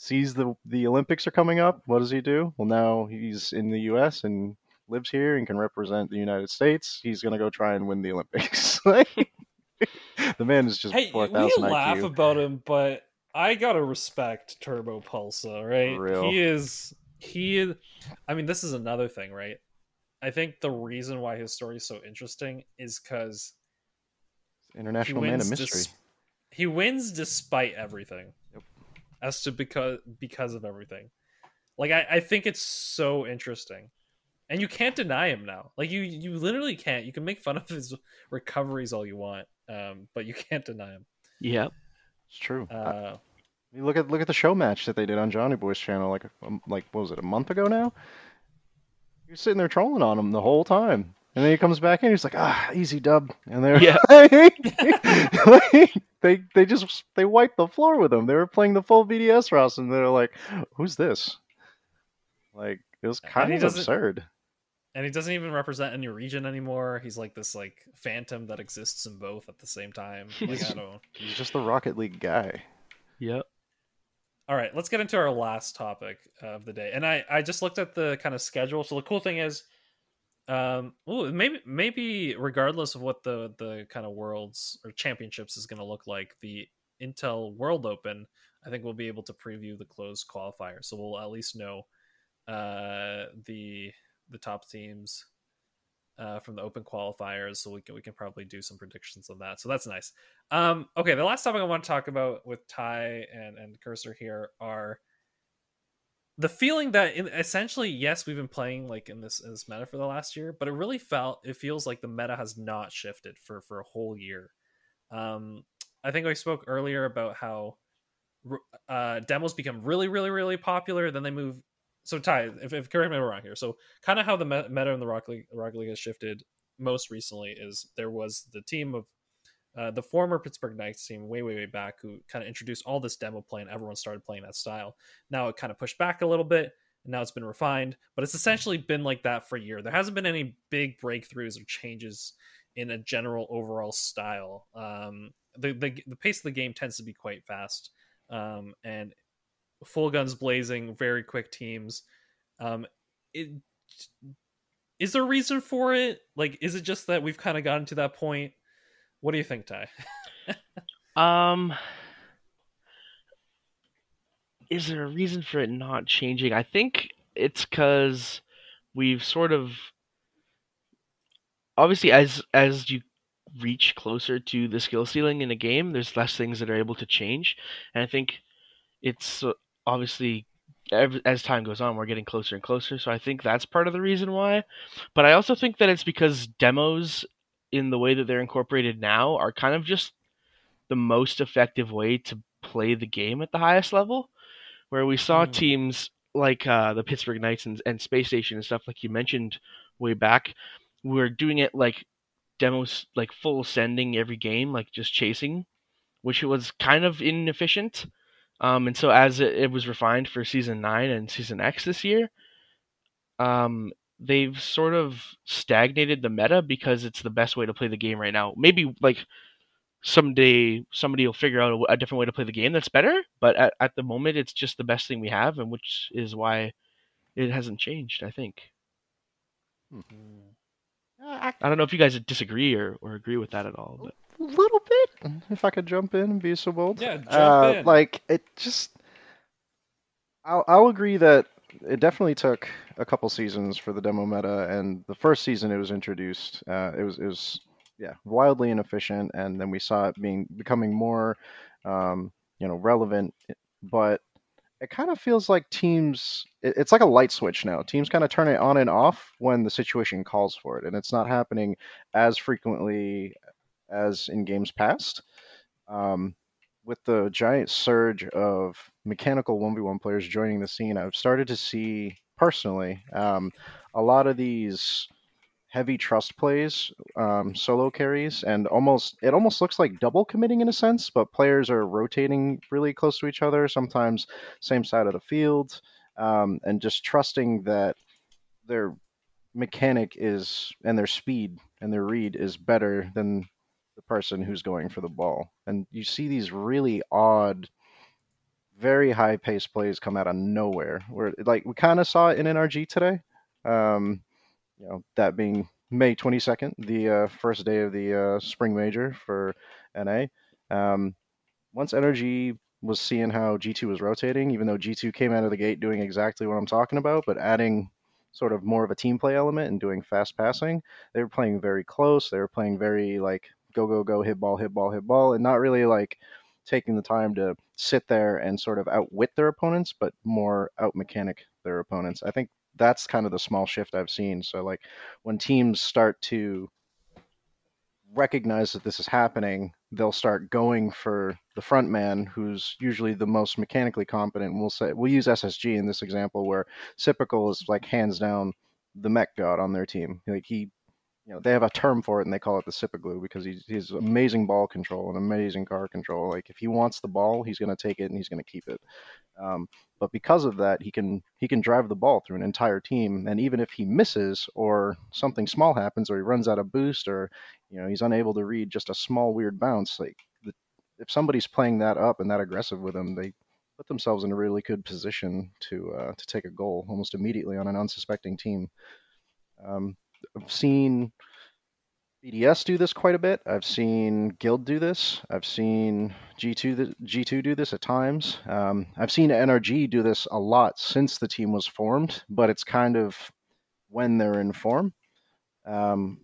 Sees the the Olympics are coming up. What does he do? Well, now he's in the US and lives here and can represent the United States. He's going to go try and win the Olympics. The man is just Hey, 4000 we laugh IQ. about him, but I gotta respect Turbopolsa, right? Real. He is he. is- I mean, this is another thing, right? I think the reason why his story is so interesting is because International man of mystery. dis- he wins despite everything. Yep. As to because because of everything. Like I, I think it's so interesting. And you can't deny him now. Like you you literally can't. You can make fun of his recoveries all you want. Um, but you can't deny him. Yep. It's true. Uh You look at look at the show match that they did on JohnnyBoi's channel like um, like what was it a month ago now? You're sitting there trolling on him the whole time, and then he comes back in. He's like, ah, easy dub, and they're Yeah. like, they they just they wiped the floor with him. They were playing the full BDS roster, and they're like, who's this? Like it was kind he of doesn't- absurd. and he doesn't even represent any region anymore. He's like this like phantom that exists in both at the same time. Like I don't He's just the Rocket League guy. Yep. All right, let's get into our last topic of the day. And I I just looked at the kind of schedule. So the cool thing is um ooh, maybe maybe regardless of what the the kind of worlds or championships is going to look like, the Intel World Open, I think we'll be able to preview the closed qualifier. So we'll at least know uh the the top teams uh, from the open qualifiers, so we can we can probably do some predictions on that. So that's nice. Um, okay, the last topic I want to talk about with Ty and and Cursor here are the feeling that in, essentially yes we've been playing like in this in this meta for the last year but it really felt it feels like the meta has not shifted for for a whole year. Um i think i spoke earlier about how uh demos become really really really popular then they move so ty if, if correct me if i'm wrong here. So kind of how the meta in the rock league, rock league has shifted most recently is there was the team of uh, the former Pittsburgh Knights team, way, way, way back, who kind of introduced all this demo play and everyone started playing that style. Now it kind of pushed back a little bit, and now it's been refined, but it's essentially been like that for a year. There hasn't been any big breakthroughs or changes in a general overall style. Um, the, the, the pace of the game tends to be quite fast, um, and full guns blazing, very quick teams. Um, it is there a reason for it? Like, is it just that we've kind of gotten to that point? What do you think, Ty? um, is there a reason for it not changing? I think it's because we've sort of obviously as as you reach closer to the skill ceiling in a game, there's less things that are able to change, and I think it's uh, obviously as time goes on, we're getting closer and closer. So I think that's part of the reason why. But I also think that it's because demos in the way that they're incorporated now are kind of just the most effective way to play the game at the highest level. Where we saw mm. teams like uh, the Pittsburgh Knights and, and Space Station and stuff like you mentioned way back, we were doing it like demos, like full sending every game, like just chasing, which was kind of inefficient. Um, and so as it, it was refined for season nine and season X this year, um, they've sort of stagnated the meta because it's the best way to play the game right now. Maybe like someday somebody will figure out a, a different way to play the game that's better, but at, at the moment it's just the best thing we have, and which is why it hasn't changed. I think. Mm-hmm. I, I don't know if you guys disagree or, or agree with that at all, but a little bit. If I could jump in and be so bold, yeah, jump uh, in. Like it just, I'll I'll agree that it definitely took a couple seasons for the demo meta, and the first season it was introduced, uh, it was it was yeah wildly inefficient, and then we saw it being becoming more um, you know relevant, but it kind of feels like teams it, it's like a light switch now. Teams kind of turn it on and off when the situation calls for it and it's not happening as frequently as in games past. Um, with the giant surge of mechanical 1v1 players joining the scene, I've started to see personally um, a lot of these heavy trust plays, um, solo carries, and almost it almost looks like double committing in a sense, but players are rotating really close to each other, sometimes same side of the field, um, and just trusting that their mechanic is and their speed and their read is better than the person who's going for the ball. And you see these really odd, very high paced plays come out of nowhere. Where like we kind of saw it in NRG today. Um, you know, that being May 22nd, the uh, first day of the uh, spring major for NA. Um, once NRG was seeing how G2 was rotating, even though G2 came out of the gate doing exactly what I'm talking about, but adding sort of more of a team play element and doing fast passing, they were playing very close. They were playing very like go go go hit ball hit ball hit ball and not really like taking the time to sit there and sort of outwit their opponents but more out mechanic their opponents. I think that's kind of the small shift i've seen. So like when teams start to recognize that this is happening they'll start going for the front man who's usually the most mechanically competent. We'll say we'll use ssg in this example where Sypical is like hands down the mech god on their team. Like he you know they have a term for it and they call it the sip of glue because he's he's amazing ball control and amazing car control. Like if he wants the ball, he's going to take it and he's going to keep it. Um, but because of that, he can he can drive the ball through an entire team, and even if he misses or something small happens or he runs out of boost or you know he's unable to read just a small weird bounce, like the, if somebody's playing that up and that aggressive with him, they put themselves in a really good position to uh, to take a goal almost immediately on an unsuspecting team. Um, I've seen BDS do this quite a bit. I've seen Guild do this. I've seen G2 G2 do this at times. Um, I've seen NRG do this a lot since the team was formed, but it's kind of when they're in form. Um,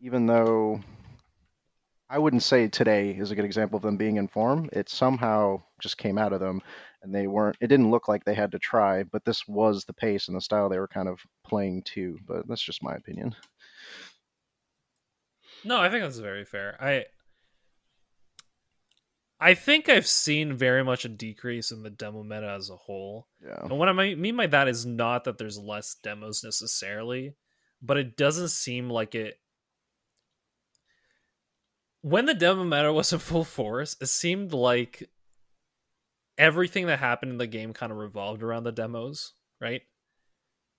even though I wouldn't say today is a good example of them being in form, it somehow just came out of them, and they weren't. It didn't look like they had to try, but this was the pace and the style they were kind of playing to. But that's just my opinion. No, I think that's very fair. I I think I've seen very much a decrease in the demo meta as a whole. Yeah. And what I mean by that is not that there's less demos necessarily, but it doesn't seem like it. When the demo meta was in full force, it seemed like everything that happened in the game kind of revolved around the demos, right?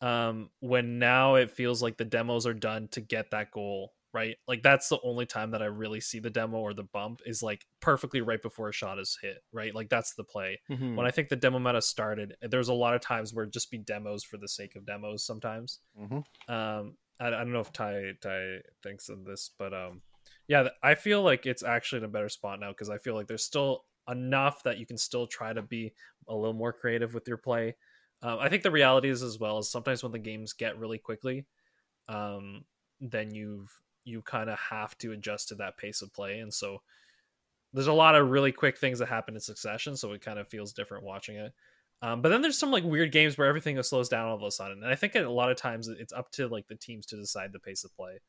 Um, when now it feels like the demos are done to get that goal right? Like that's the only time that I really see the demo or the bump is like perfectly right before a shot is hit, right? Like that's the play. Mhm. When I think the demo meta started, there's a lot of times where just be demos for the sake of demos sometimes. hmm Um I, I don't know if Ty Ty thinks of this, but um yeah, I feel like it's actually in a better spot now because I feel like there's still enough that you can still try to be a little more creative with your play. Um, I think the reality is as well is sometimes when the games get really quickly, um, then you've you kind of have to adjust to that pace of play, and so there's a lot of really quick things that happen in succession, so it kind of feels different watching it. Um, but then there's some like weird games where everything slows down all of a sudden, and I think a lot of times it's up to like the teams to decide the pace of play,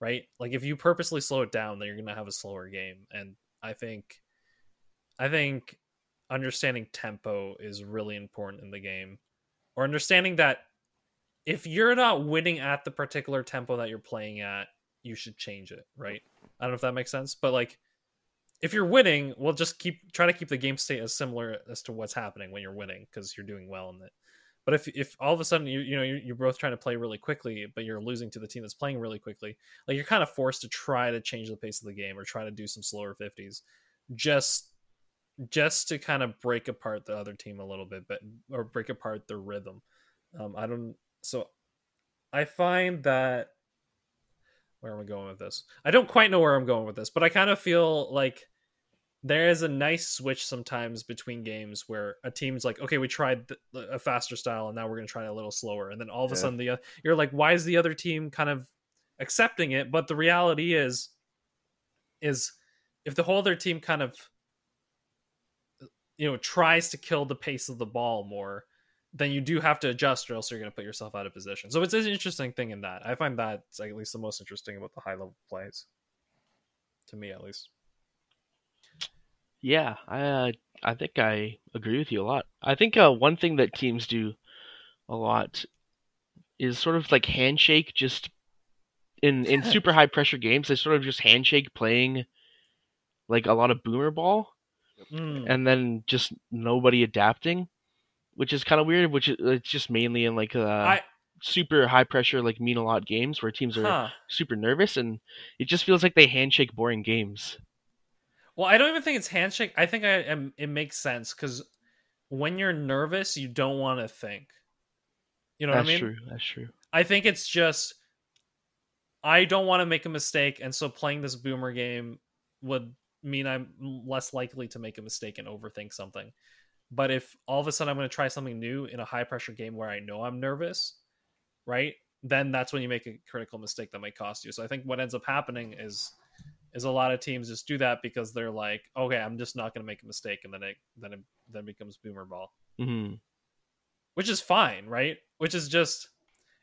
right? Like if you purposely slow it down, then you're gonna have a slower game, and I think, I think understanding tempo is really important in the game, or understanding that if you're not winning at the particular tempo that you're playing at, you should change it, right? I don't know if that makes sense, but like if you're winning, we'll just keep try to keep the game state as similar as to what's happening when you're winning because you're doing well in it. But if if all of a sudden you you know you're, you're both trying to play really quickly, but you're losing to the team that's playing really quickly, like you're kind of forced to try to change the pace of the game or try to do some slower fifties, just just to kind of break apart the other team a little bit, but or break apart the rhythm. Um, I don't. So I find that where am I going with this? I don't quite know where I'm going with this, but I kind of feel like there is a nice switch sometimes between games where a team's like, okay, we tried a faster style and now we're going to try a little slower, and then all of a Yeah. sudden the you're like, why is the other team kind of accepting it? But the reality is, is if the whole other team kind of you know tries to kill the pace of the ball more then you do have to adjust or else you're going to put yourself out of position. So it's an interesting thing in that. I find that it's at least the most interesting about the high level plays. To me at least. Yeah, I uh, I think I agree with you a lot. I think uh, one thing that teams do a lot is sort of like handshake just in in super high pressure games, they sort of just handshake playing like a lot of boomer ball Mm. and then just nobody adapting, which is kind of weird, which it's just mainly in like uh I- super high pressure like mean a lot games where teams are huh. super nervous and it just feels like they handshake boring games. well i don't even think it's handshake i think i am it makes sense because when you're nervous you don't want to think you know That's what i mean true. That's true. I think it's just I don't want to make a mistake, and so playing this boomer game would mean I'm less likely to make a mistake and overthink something. But if all of a sudden I'm going to try something new in a high pressure game where I know I'm nervous, right? Then that's when you make a critical mistake that might cost you. So I think what ends up happening is is a lot of teams just do that because they're like, okay, I'm just not going to make a mistake, and then it then it then becomes boomer ball hmm which is fine, right? Which is just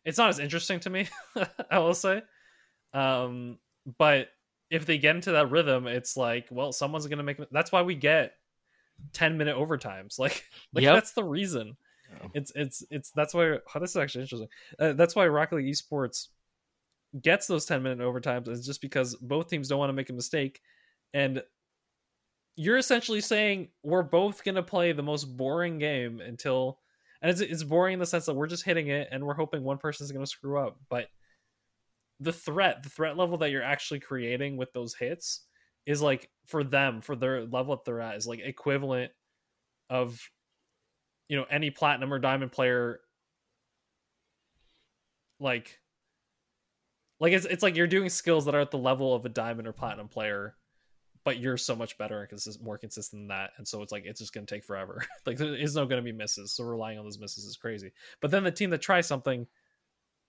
it's not as interesting to me, I will say. Um, but if they get into that rhythm, it's like, well, someone's gonna make. That's why we get ten minute overtimes. Like, like Yep. that's the reason. It's it's it's that's why. Oh, this is actually interesting. Uh, that's why Rocket League Esports gets those ten minute overtimes. Is just because both teams don't want to make a mistake, and you're essentially saying we're both gonna play the most boring game until and it's it's boring in the sense that we're just hitting it and we're hoping one person's going to screw up but the threat the threat level that you're actually creating with those hits is like for them for their level that they're at is like equivalent of you know any platinum or diamond player like like it's it's like you're doing skills that are at the level of a diamond or platinum player but you're so much better and it's more consistent than that and so it's like it's just going to take forever. Like there is no going to be misses so relying on those misses is crazy. But then the team that tries something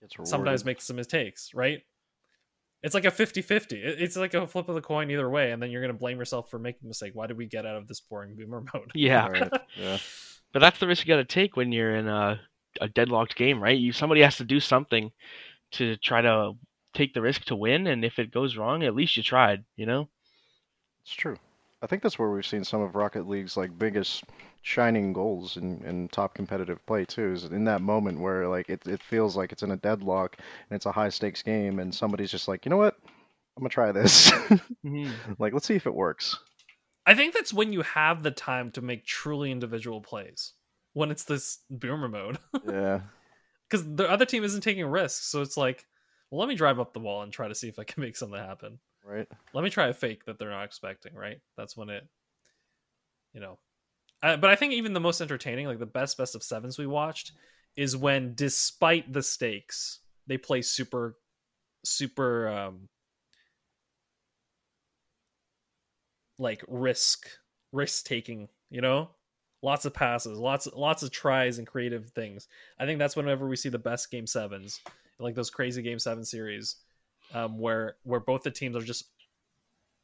sometimes rewarded. makes some mistakes, right? It's like a 50-50. It's like a flip of the coin either way, and then you're gonna blame yourself for making a mistake. Why did we get out of this boring boomer mode? Yeah, Right, yeah. but that's the risk you got to take when you're in a a deadlocked game, right? You somebody has to do something to try to take the risk to win, and if it goes wrong, at least you tried, you know? It's true. I think that's where we've seen some of Rocket League's like biggest shining goals in, in top competitive play too. Is in that moment where like it, it feels like it's in a deadlock and it's a high stakes game and somebody's just like, you know what? I'm gonna try this. Mhm. like, let's see if it works. I think that's when you have the time to make truly individual plays. When it's this boomer mode, Yeah. because the other team isn't taking risks, so it's like, well, let me drive up the wall and try to see if I can make something happen. Right. let me try a fake that they're not expecting right that's when it you know uh, but i think even the most entertaining like the best best of sevens we watched is when despite the stakes they play super super um like risk risk taking you know? Lots of passes lots lots of tries and creative things. I think that's whenever we see the best game sevens like those crazy game seven series um, where where both the teams are just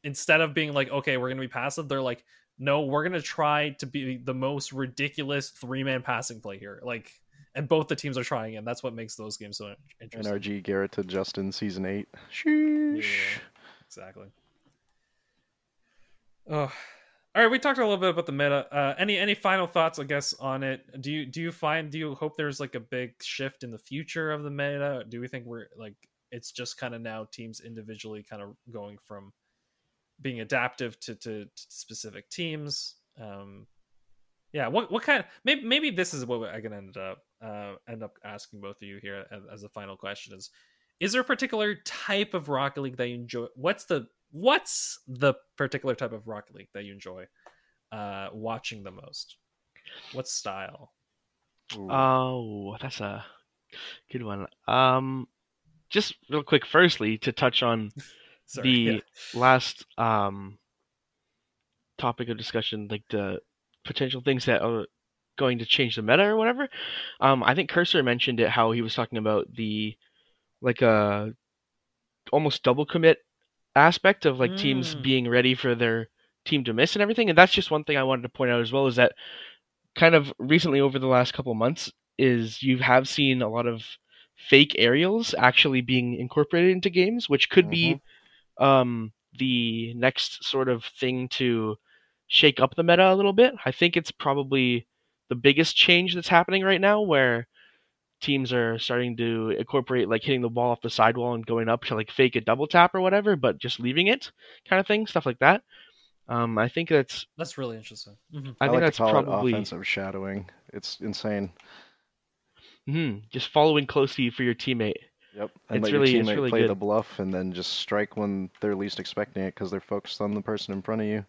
instead of being like okay we're gonna be passive they're like no we're gonna try to be the most ridiculous three man passing play here like and both the teams are trying and that's what makes those games so interesting NRG Garrett to Justin season eight. Sheesh. Yeah. exactly oh all right we talked a little bit about the meta uh any any final thoughts i guess on it do you do you find do you hope there's like a big shift in the future of the meta do we think we're like it's just kind of now teams individually kind of going from being adaptive to, to, to specific teams. Um, yeah, what what kind? Of, maybe maybe this is what I can end up uh, end up asking both of you here as, as a final question: is is there a particular type of Rocket League that you enjoy? What's the what's the particular type of Rocket League that you enjoy uh, watching the most? What style? Ooh. Oh, that's a good one. Um, just real quick, firstly, to touch on Sorry, the yeah. last um topic of discussion, like the potential things that are going to change the meta or whatever. Um, I think Cursor mentioned it how he was talking about the like a almost double commit aspect of like teams Mm. being ready for their team to miss and everything. And that's just one thing I wanted to point out as well is that kind of recently over the last couple months is you have seen a lot of fake aerials actually being incorporated into games, which could be um, the next sort of thing to shake up the meta a little bit. I think it's probably the biggest change that's happening right now, where teams are starting to incorporate like hitting the ball off the sidewall and going up to like fake a double tap or whatever, but just leaving it, kind of thing, stuff like that. Um, I think that's That's really interesting. Mhm. I, I, think like that's to call probably it offensive shadowing. It's insane. mhm, just following closely for your teammate. Yep. And It's let really- your it's teammate really play good. the bluff and then just strike when they're least expecting it because they're focused on the person in front of you.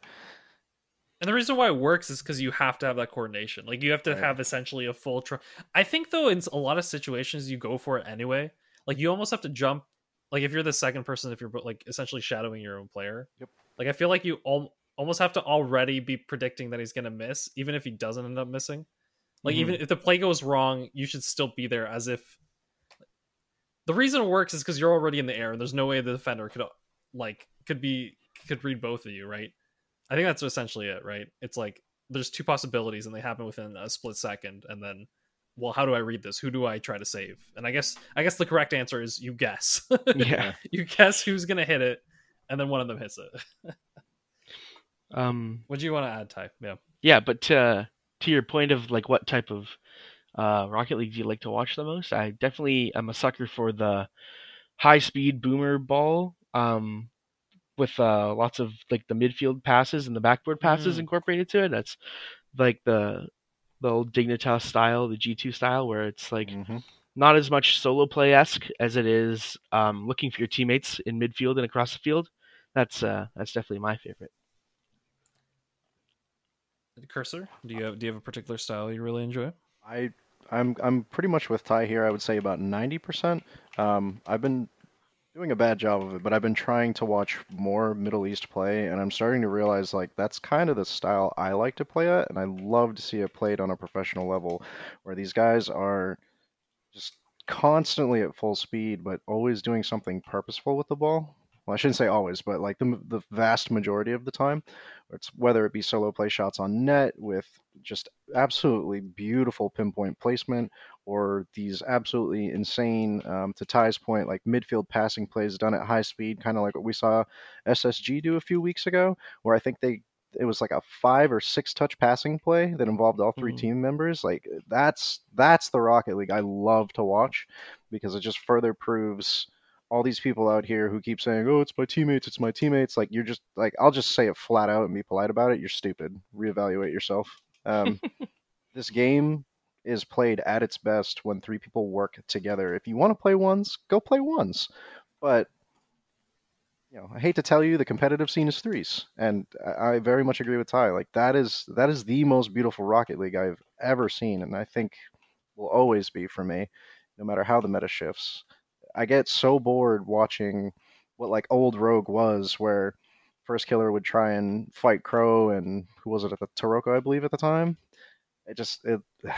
And the reason why it works is because you have to have that coordination. Like you have to Right. have essentially a full. Tr- I think though, in a lot of situations, you go for it anyway. Like you almost have to jump. Like if you're the second person, if you're like essentially shadowing your own player. Yep. Like I feel like you al- almost have to already be predicting that he's gonna miss, even if he doesn't end up missing. Like mm-hmm. even if the play goes wrong, you should still be there as if. The reason it works is because you're already in the air, and there's no way the defender could like could be could read both of you, right? I think that's essentially it, right? It's like there's two possibilities and they happen within a split second, and then, well, how do I read this? Who do I try to save? And I guess I guess the correct answer is you guess. Yeah. you guess who's gonna hit it, and then one of them hits it. Um, what do you want to add, type Yeah. Yeah, but to to your point of like what type of uh, Rocket League do you like to watch the most? I definitely am a sucker for the high speed boomer ball, um, with uh, lots of like the midfield passes and the backboard passes Mm. incorporated to it. That's like the the old Dignitas style, the G two style, where it's like Mhm. not as much solo play esque as it is um, looking for your teammates in midfield and across the field. That's uh, that's definitely my favorite. Cursor, do you have do you have a particular style you really enjoy? I I'm I'm pretty much with Ty here. I would say about ninety percent. Um, I've been doing a bad job of it, but I've been trying to watch more Middle East play, and I'm starting to realize like that's kind of the style I like to play at, and I love to see it played on a professional level, where these guys are just constantly at full speed, but always doing something purposeful with the ball. Well, I shouldn't say always, but like the the vast majority of the time, it's whether it be solo play shots on net with just absolutely beautiful pinpoint placement, or these absolutely insane, um, to Ty's point, like midfield passing plays done at high speed, kind of like what we saw SSG do a few weeks ago, where I think they it was like a five or six touch passing play that involved all 3 Mhm. team members. Like that's that's the Rocket League I love to watch because it just further proves all these people out here who keep saying, "Oh, it's my teammates, it's my teammates." Like you're just like I'll just say it flat out and be polite about it. You're stupid. Reevaluate yourself. Um, this game is played at its best when three people work together. If you want to play ones, go play ones. But you know, I hate to tell you, the competitive scene is threes, and I very much agree with Ty. Like that is that is the most beautiful Rocket League I've ever seen, and I think will always be for me, no matter how the meta shifts. I get so bored watching what like old Rogue was, where First Killer would try and fight Crow, and who was it at the Taroco, I believe, at the time. It just it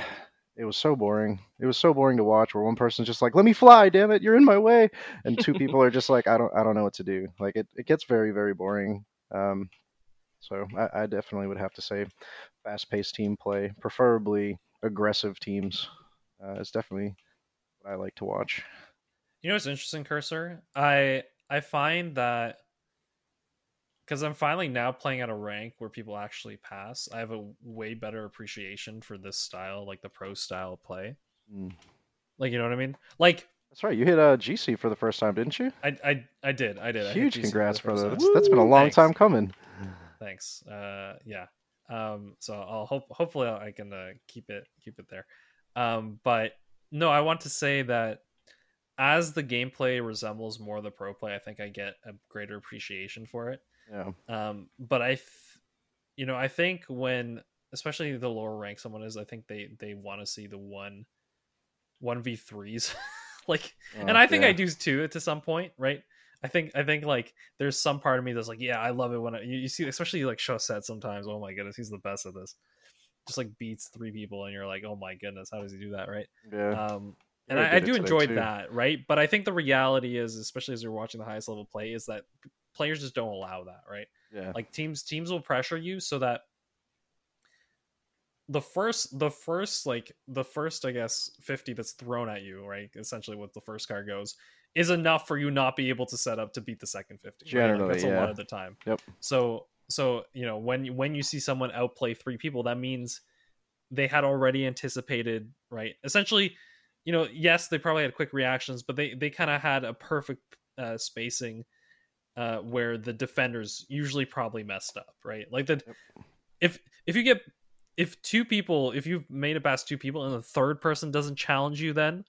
it was so boring. It was so boring to watch, where one person's just like, "Let me fly, damn it, you're in my way," and two people are just like, "I don't I don't know what to do." Like it it gets very very boring. Um, so I, I definitely would have to say, fast-paced team play, preferably aggressive teams, uh, is definitely what I like to watch. You know what's interesting, Cursor? I I find that because I'm finally now playing at a rank where people actually pass, I have a way better appreciation for this style, like the pro style play. Mm. Like you know what I mean? Like That's right. You hit uh, GC for the first time, didn't you? I I, I did I did. Huge for congrats, brother. That's, that's been a long Thanks. time coming. Thanks. Uh, yeah. Um, so I'll hope hopefully I can uh, keep it keep it there. Um, but no, I want to say that as the gameplay resembles more the pro play, I think I get a greater appreciation for it. Yeah. Um, but I, th- you know, I think when especially the lower rank someone is, I think they they want to see the one one v threes, like, and Oh, I think yeah. I do too to some point, right? I think I think like there's some part of me that's like, yeah, I love it when I, you, you see, especially like Chaussette sometimes. Oh my goodness, he's the best at this. Just like beats three people, and you're like, oh my goodness, how does he do that, right? Yeah. Um, and I, I do enjoy too. that, right? But I think the reality is, especially as you're watching the highest level play, is that players just don't allow that, right? yeah. Like teams teams will pressure you so that the first the first like the first I guess 50 that's thrown at you, right? Essentially what the first card goes is enough for you not be able to set up to beat the second 50. right? Like, Generally, that's a yeah. lot of the time. Yep. So so you know when when you see someone outplay three people, that means they had already anticipated, right? Essentially, you know, yes, they probably had quick reactions, but they they kind of had a perfect uh, spacing uh, where the defenders usually probably messed up, right? Like the Yep. if if you get if two people if you've made it past two people and the third person doesn't challenge you then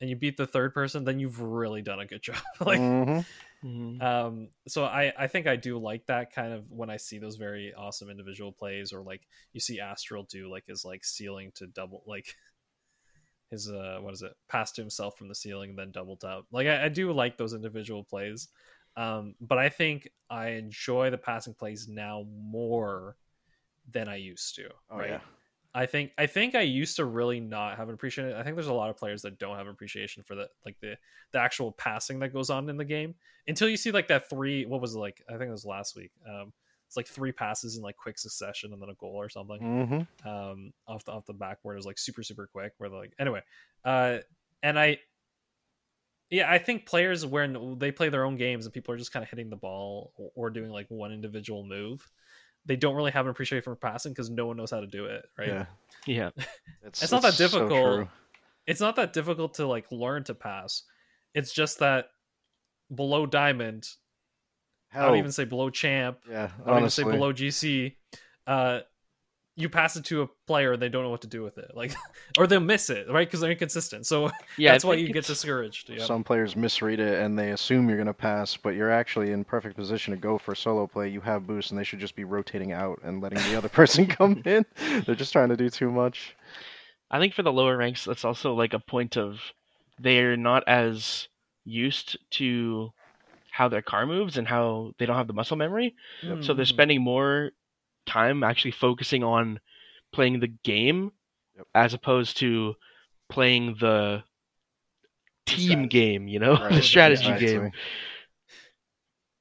and you beat the third person then you've really done a good job like Mhm. Mhm. um so i i think i do like that kind of when i see those very awesome individual plays or like you see Aztral do like his like ceiling to double like his uh what is it pass to himself from the ceiling and then double tap like i, I do like those individual plays um but i think i enjoy the passing plays now more than i used to Oh, right yeah. I think I think I used to really not have an appreciation. I think there's a lot of players that don't have appreciation for the like the the actual passing that goes on in the game until you see like that three. What was it like? I think it was last week. Um, it's like three passes in like quick succession and then a goal or something. Mhm. Um, off the off the backboard is like super super quick. Where they're like anyway, uh, and I. Yeah, I think players when they play their own games and people are just kind of hitting the ball or, or doing like one individual move, they don't really have an appreciation for passing because no one knows how to do it, right? Yeah. Yeah. It's, It's not that difficult. true. it's not that difficult to like learn to pass. It's just that below diamond, I Hell, don't even say below champ, yeah. I don't honestly, even say below GC. Uh, you pass it to a player and they don't know what to do with it, like, or they'll miss it, right? Because they're inconsistent. So Yeah. that's why you get discouraged. Yeah. Some players misread it and they assume you're going to pass, but you're actually in perfect position to go for solo play. You have boost, and they should just be rotating out and letting the other person come in. They're just trying to do too much. I think for the lower ranks, that's also like a point of they're not as used to how their car moves and how they don't have the muscle memory. So they're Mhm. spending more time actually focusing on playing the game Yep. as opposed to playing the team strategy. game, you know, Right, the strategy exactly. game.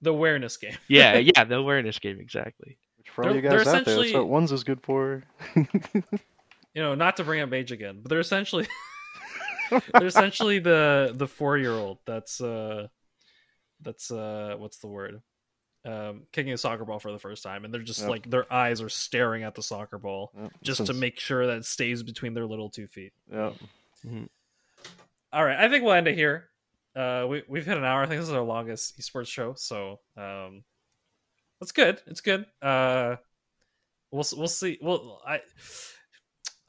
The awareness game. Yeah, yeah, the awareness game exactly. Which for all you guys out there, that's what ones is good for. You know, not to bring up age again, but they're essentially they're essentially the the four year old that's uh that's uh what's the word um kicking a soccer ball for the first time and they're just Yep. like their eyes are staring at the soccer ball Yeah, just to make sure that it stays between their little two feet. Yeah. all right i think we'll end it here. Uh we, we've hit an hour. I think this is our longest esports show so um that's good. It's good. Uh we'll we'll see. Well i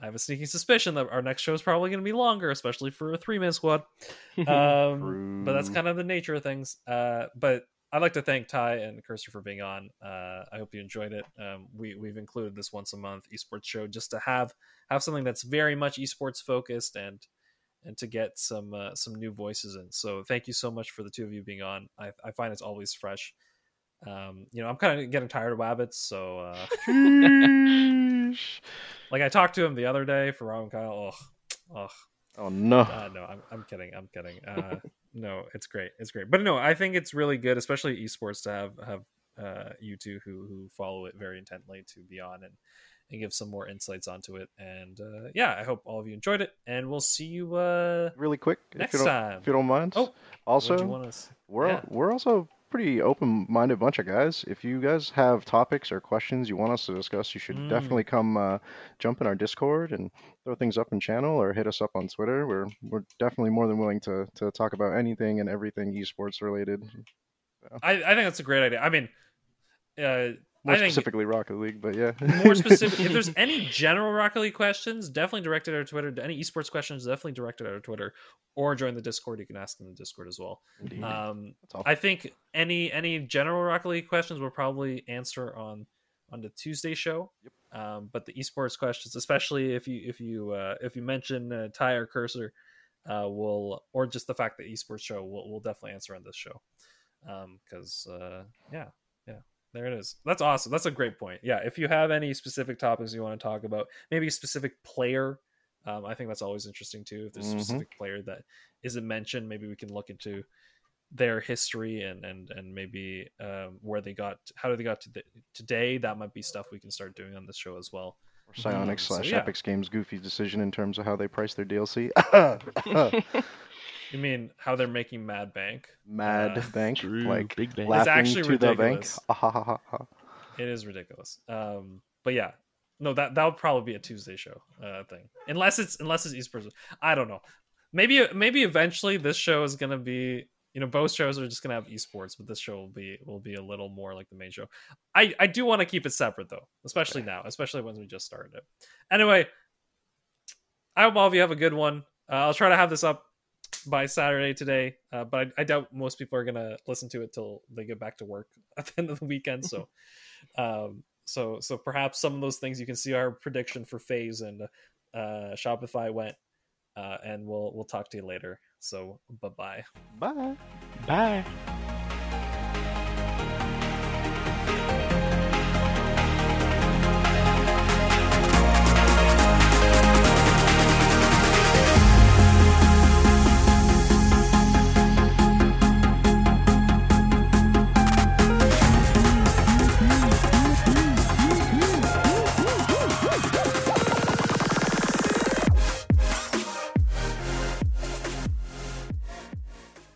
I have a sneaking suspicion that our next show is probably going to be longer, especially for a three man squad. Um, but that's kind of the nature of things. Uh, but I'd like to thank Ty and Cursor for being on. Uh, I hope you enjoyed it. Um, we we've included this once a month esports show just to have have something that's very much esports focused and and to get some uh, some new voices in. So thank you so much for the two of you being on. I, I find it's always fresh. Um, you know, I'm kind of getting tired of Wabbits, so uh, like I talked to him the other day for Rob and Kyle. Oh, oh, oh no. uh, no, I'm, I'm kidding. I'm kidding. Uh, no, it's great. It's great. But no, I think it's really good, especially esports, to have have uh, you two who who follow it very intently to be on and and give some more insights onto it. And uh, yeah, I hope all of you enjoyed it, and we'll see you uh, really quick, next if you don't, time. if you don't mind. Oh, also, you want us? We're Yeah. we're also pretty open-minded bunch of guys. If you guys have topics or questions you want us to discuss, you should Mm. definitely come uh, jump in our Discord and throw things up in channel or hit us up on Twitter. We're we're definitely more than willing to to talk about anything and everything esports related. I, I think that's a great idea. I mean, uh, More specifically Rocket League, but yeah. more specific. if there's any general Rocket League questions, definitely direct it at our Twitter. Any esports questions, definitely direct it at our Twitter, or join the Discord. You can ask them in the Discord as well. Indeed. Um, I think any any general Rocket League questions we'll probably answer on on the Tuesday show. Yep. Um, but the esports questions, especially if you if you uh, if you mention uh, Ty or Cursor, uh, will or just the fact that esports show, we'll we'll definitely answer on this show. Because uh, yeah, yeah, there it is. That's awesome. That's a great point. Yeah, if you have any specific topics you want to talk about, maybe a specific player. Um, I think that's always interesting too. If there's a Mhm. specific player that isn't mentioned, maybe we can look into their history and and and maybe um, where they got how they got to the, today that might be stuff we can start doing on this show as well Or Psyonix so slash yeah. Epic Games goofy decision in terms of how they price their DLC. you mean how they're making mad bank? Mad Uh, Bank, True, like big bang. laughing actually to the bank. ridiculous. Ha, ha, ha, ha. it is ridiculous. Um but yeah. No that that would probably be a tuesday show uh thing. Unless it's unless it's East esports. I don't know. Maybe maybe eventually this show is gonna be you know both shows are just gonna have esports but this show will be will be a little more like the main show. I i do want to keep it separate though especially now especially when we just started it. Anyway i hope all of you have a good one. Uh, i'll try to have this up by saturday today uh, but I, I doubt most people are gonna listen to it till they get back to work at the end of the weekend so um so so perhaps some of those things you can see our prediction for FaZe and uh shopify went uh and we'll we'll talk to you later so bye bye Bye. Bye.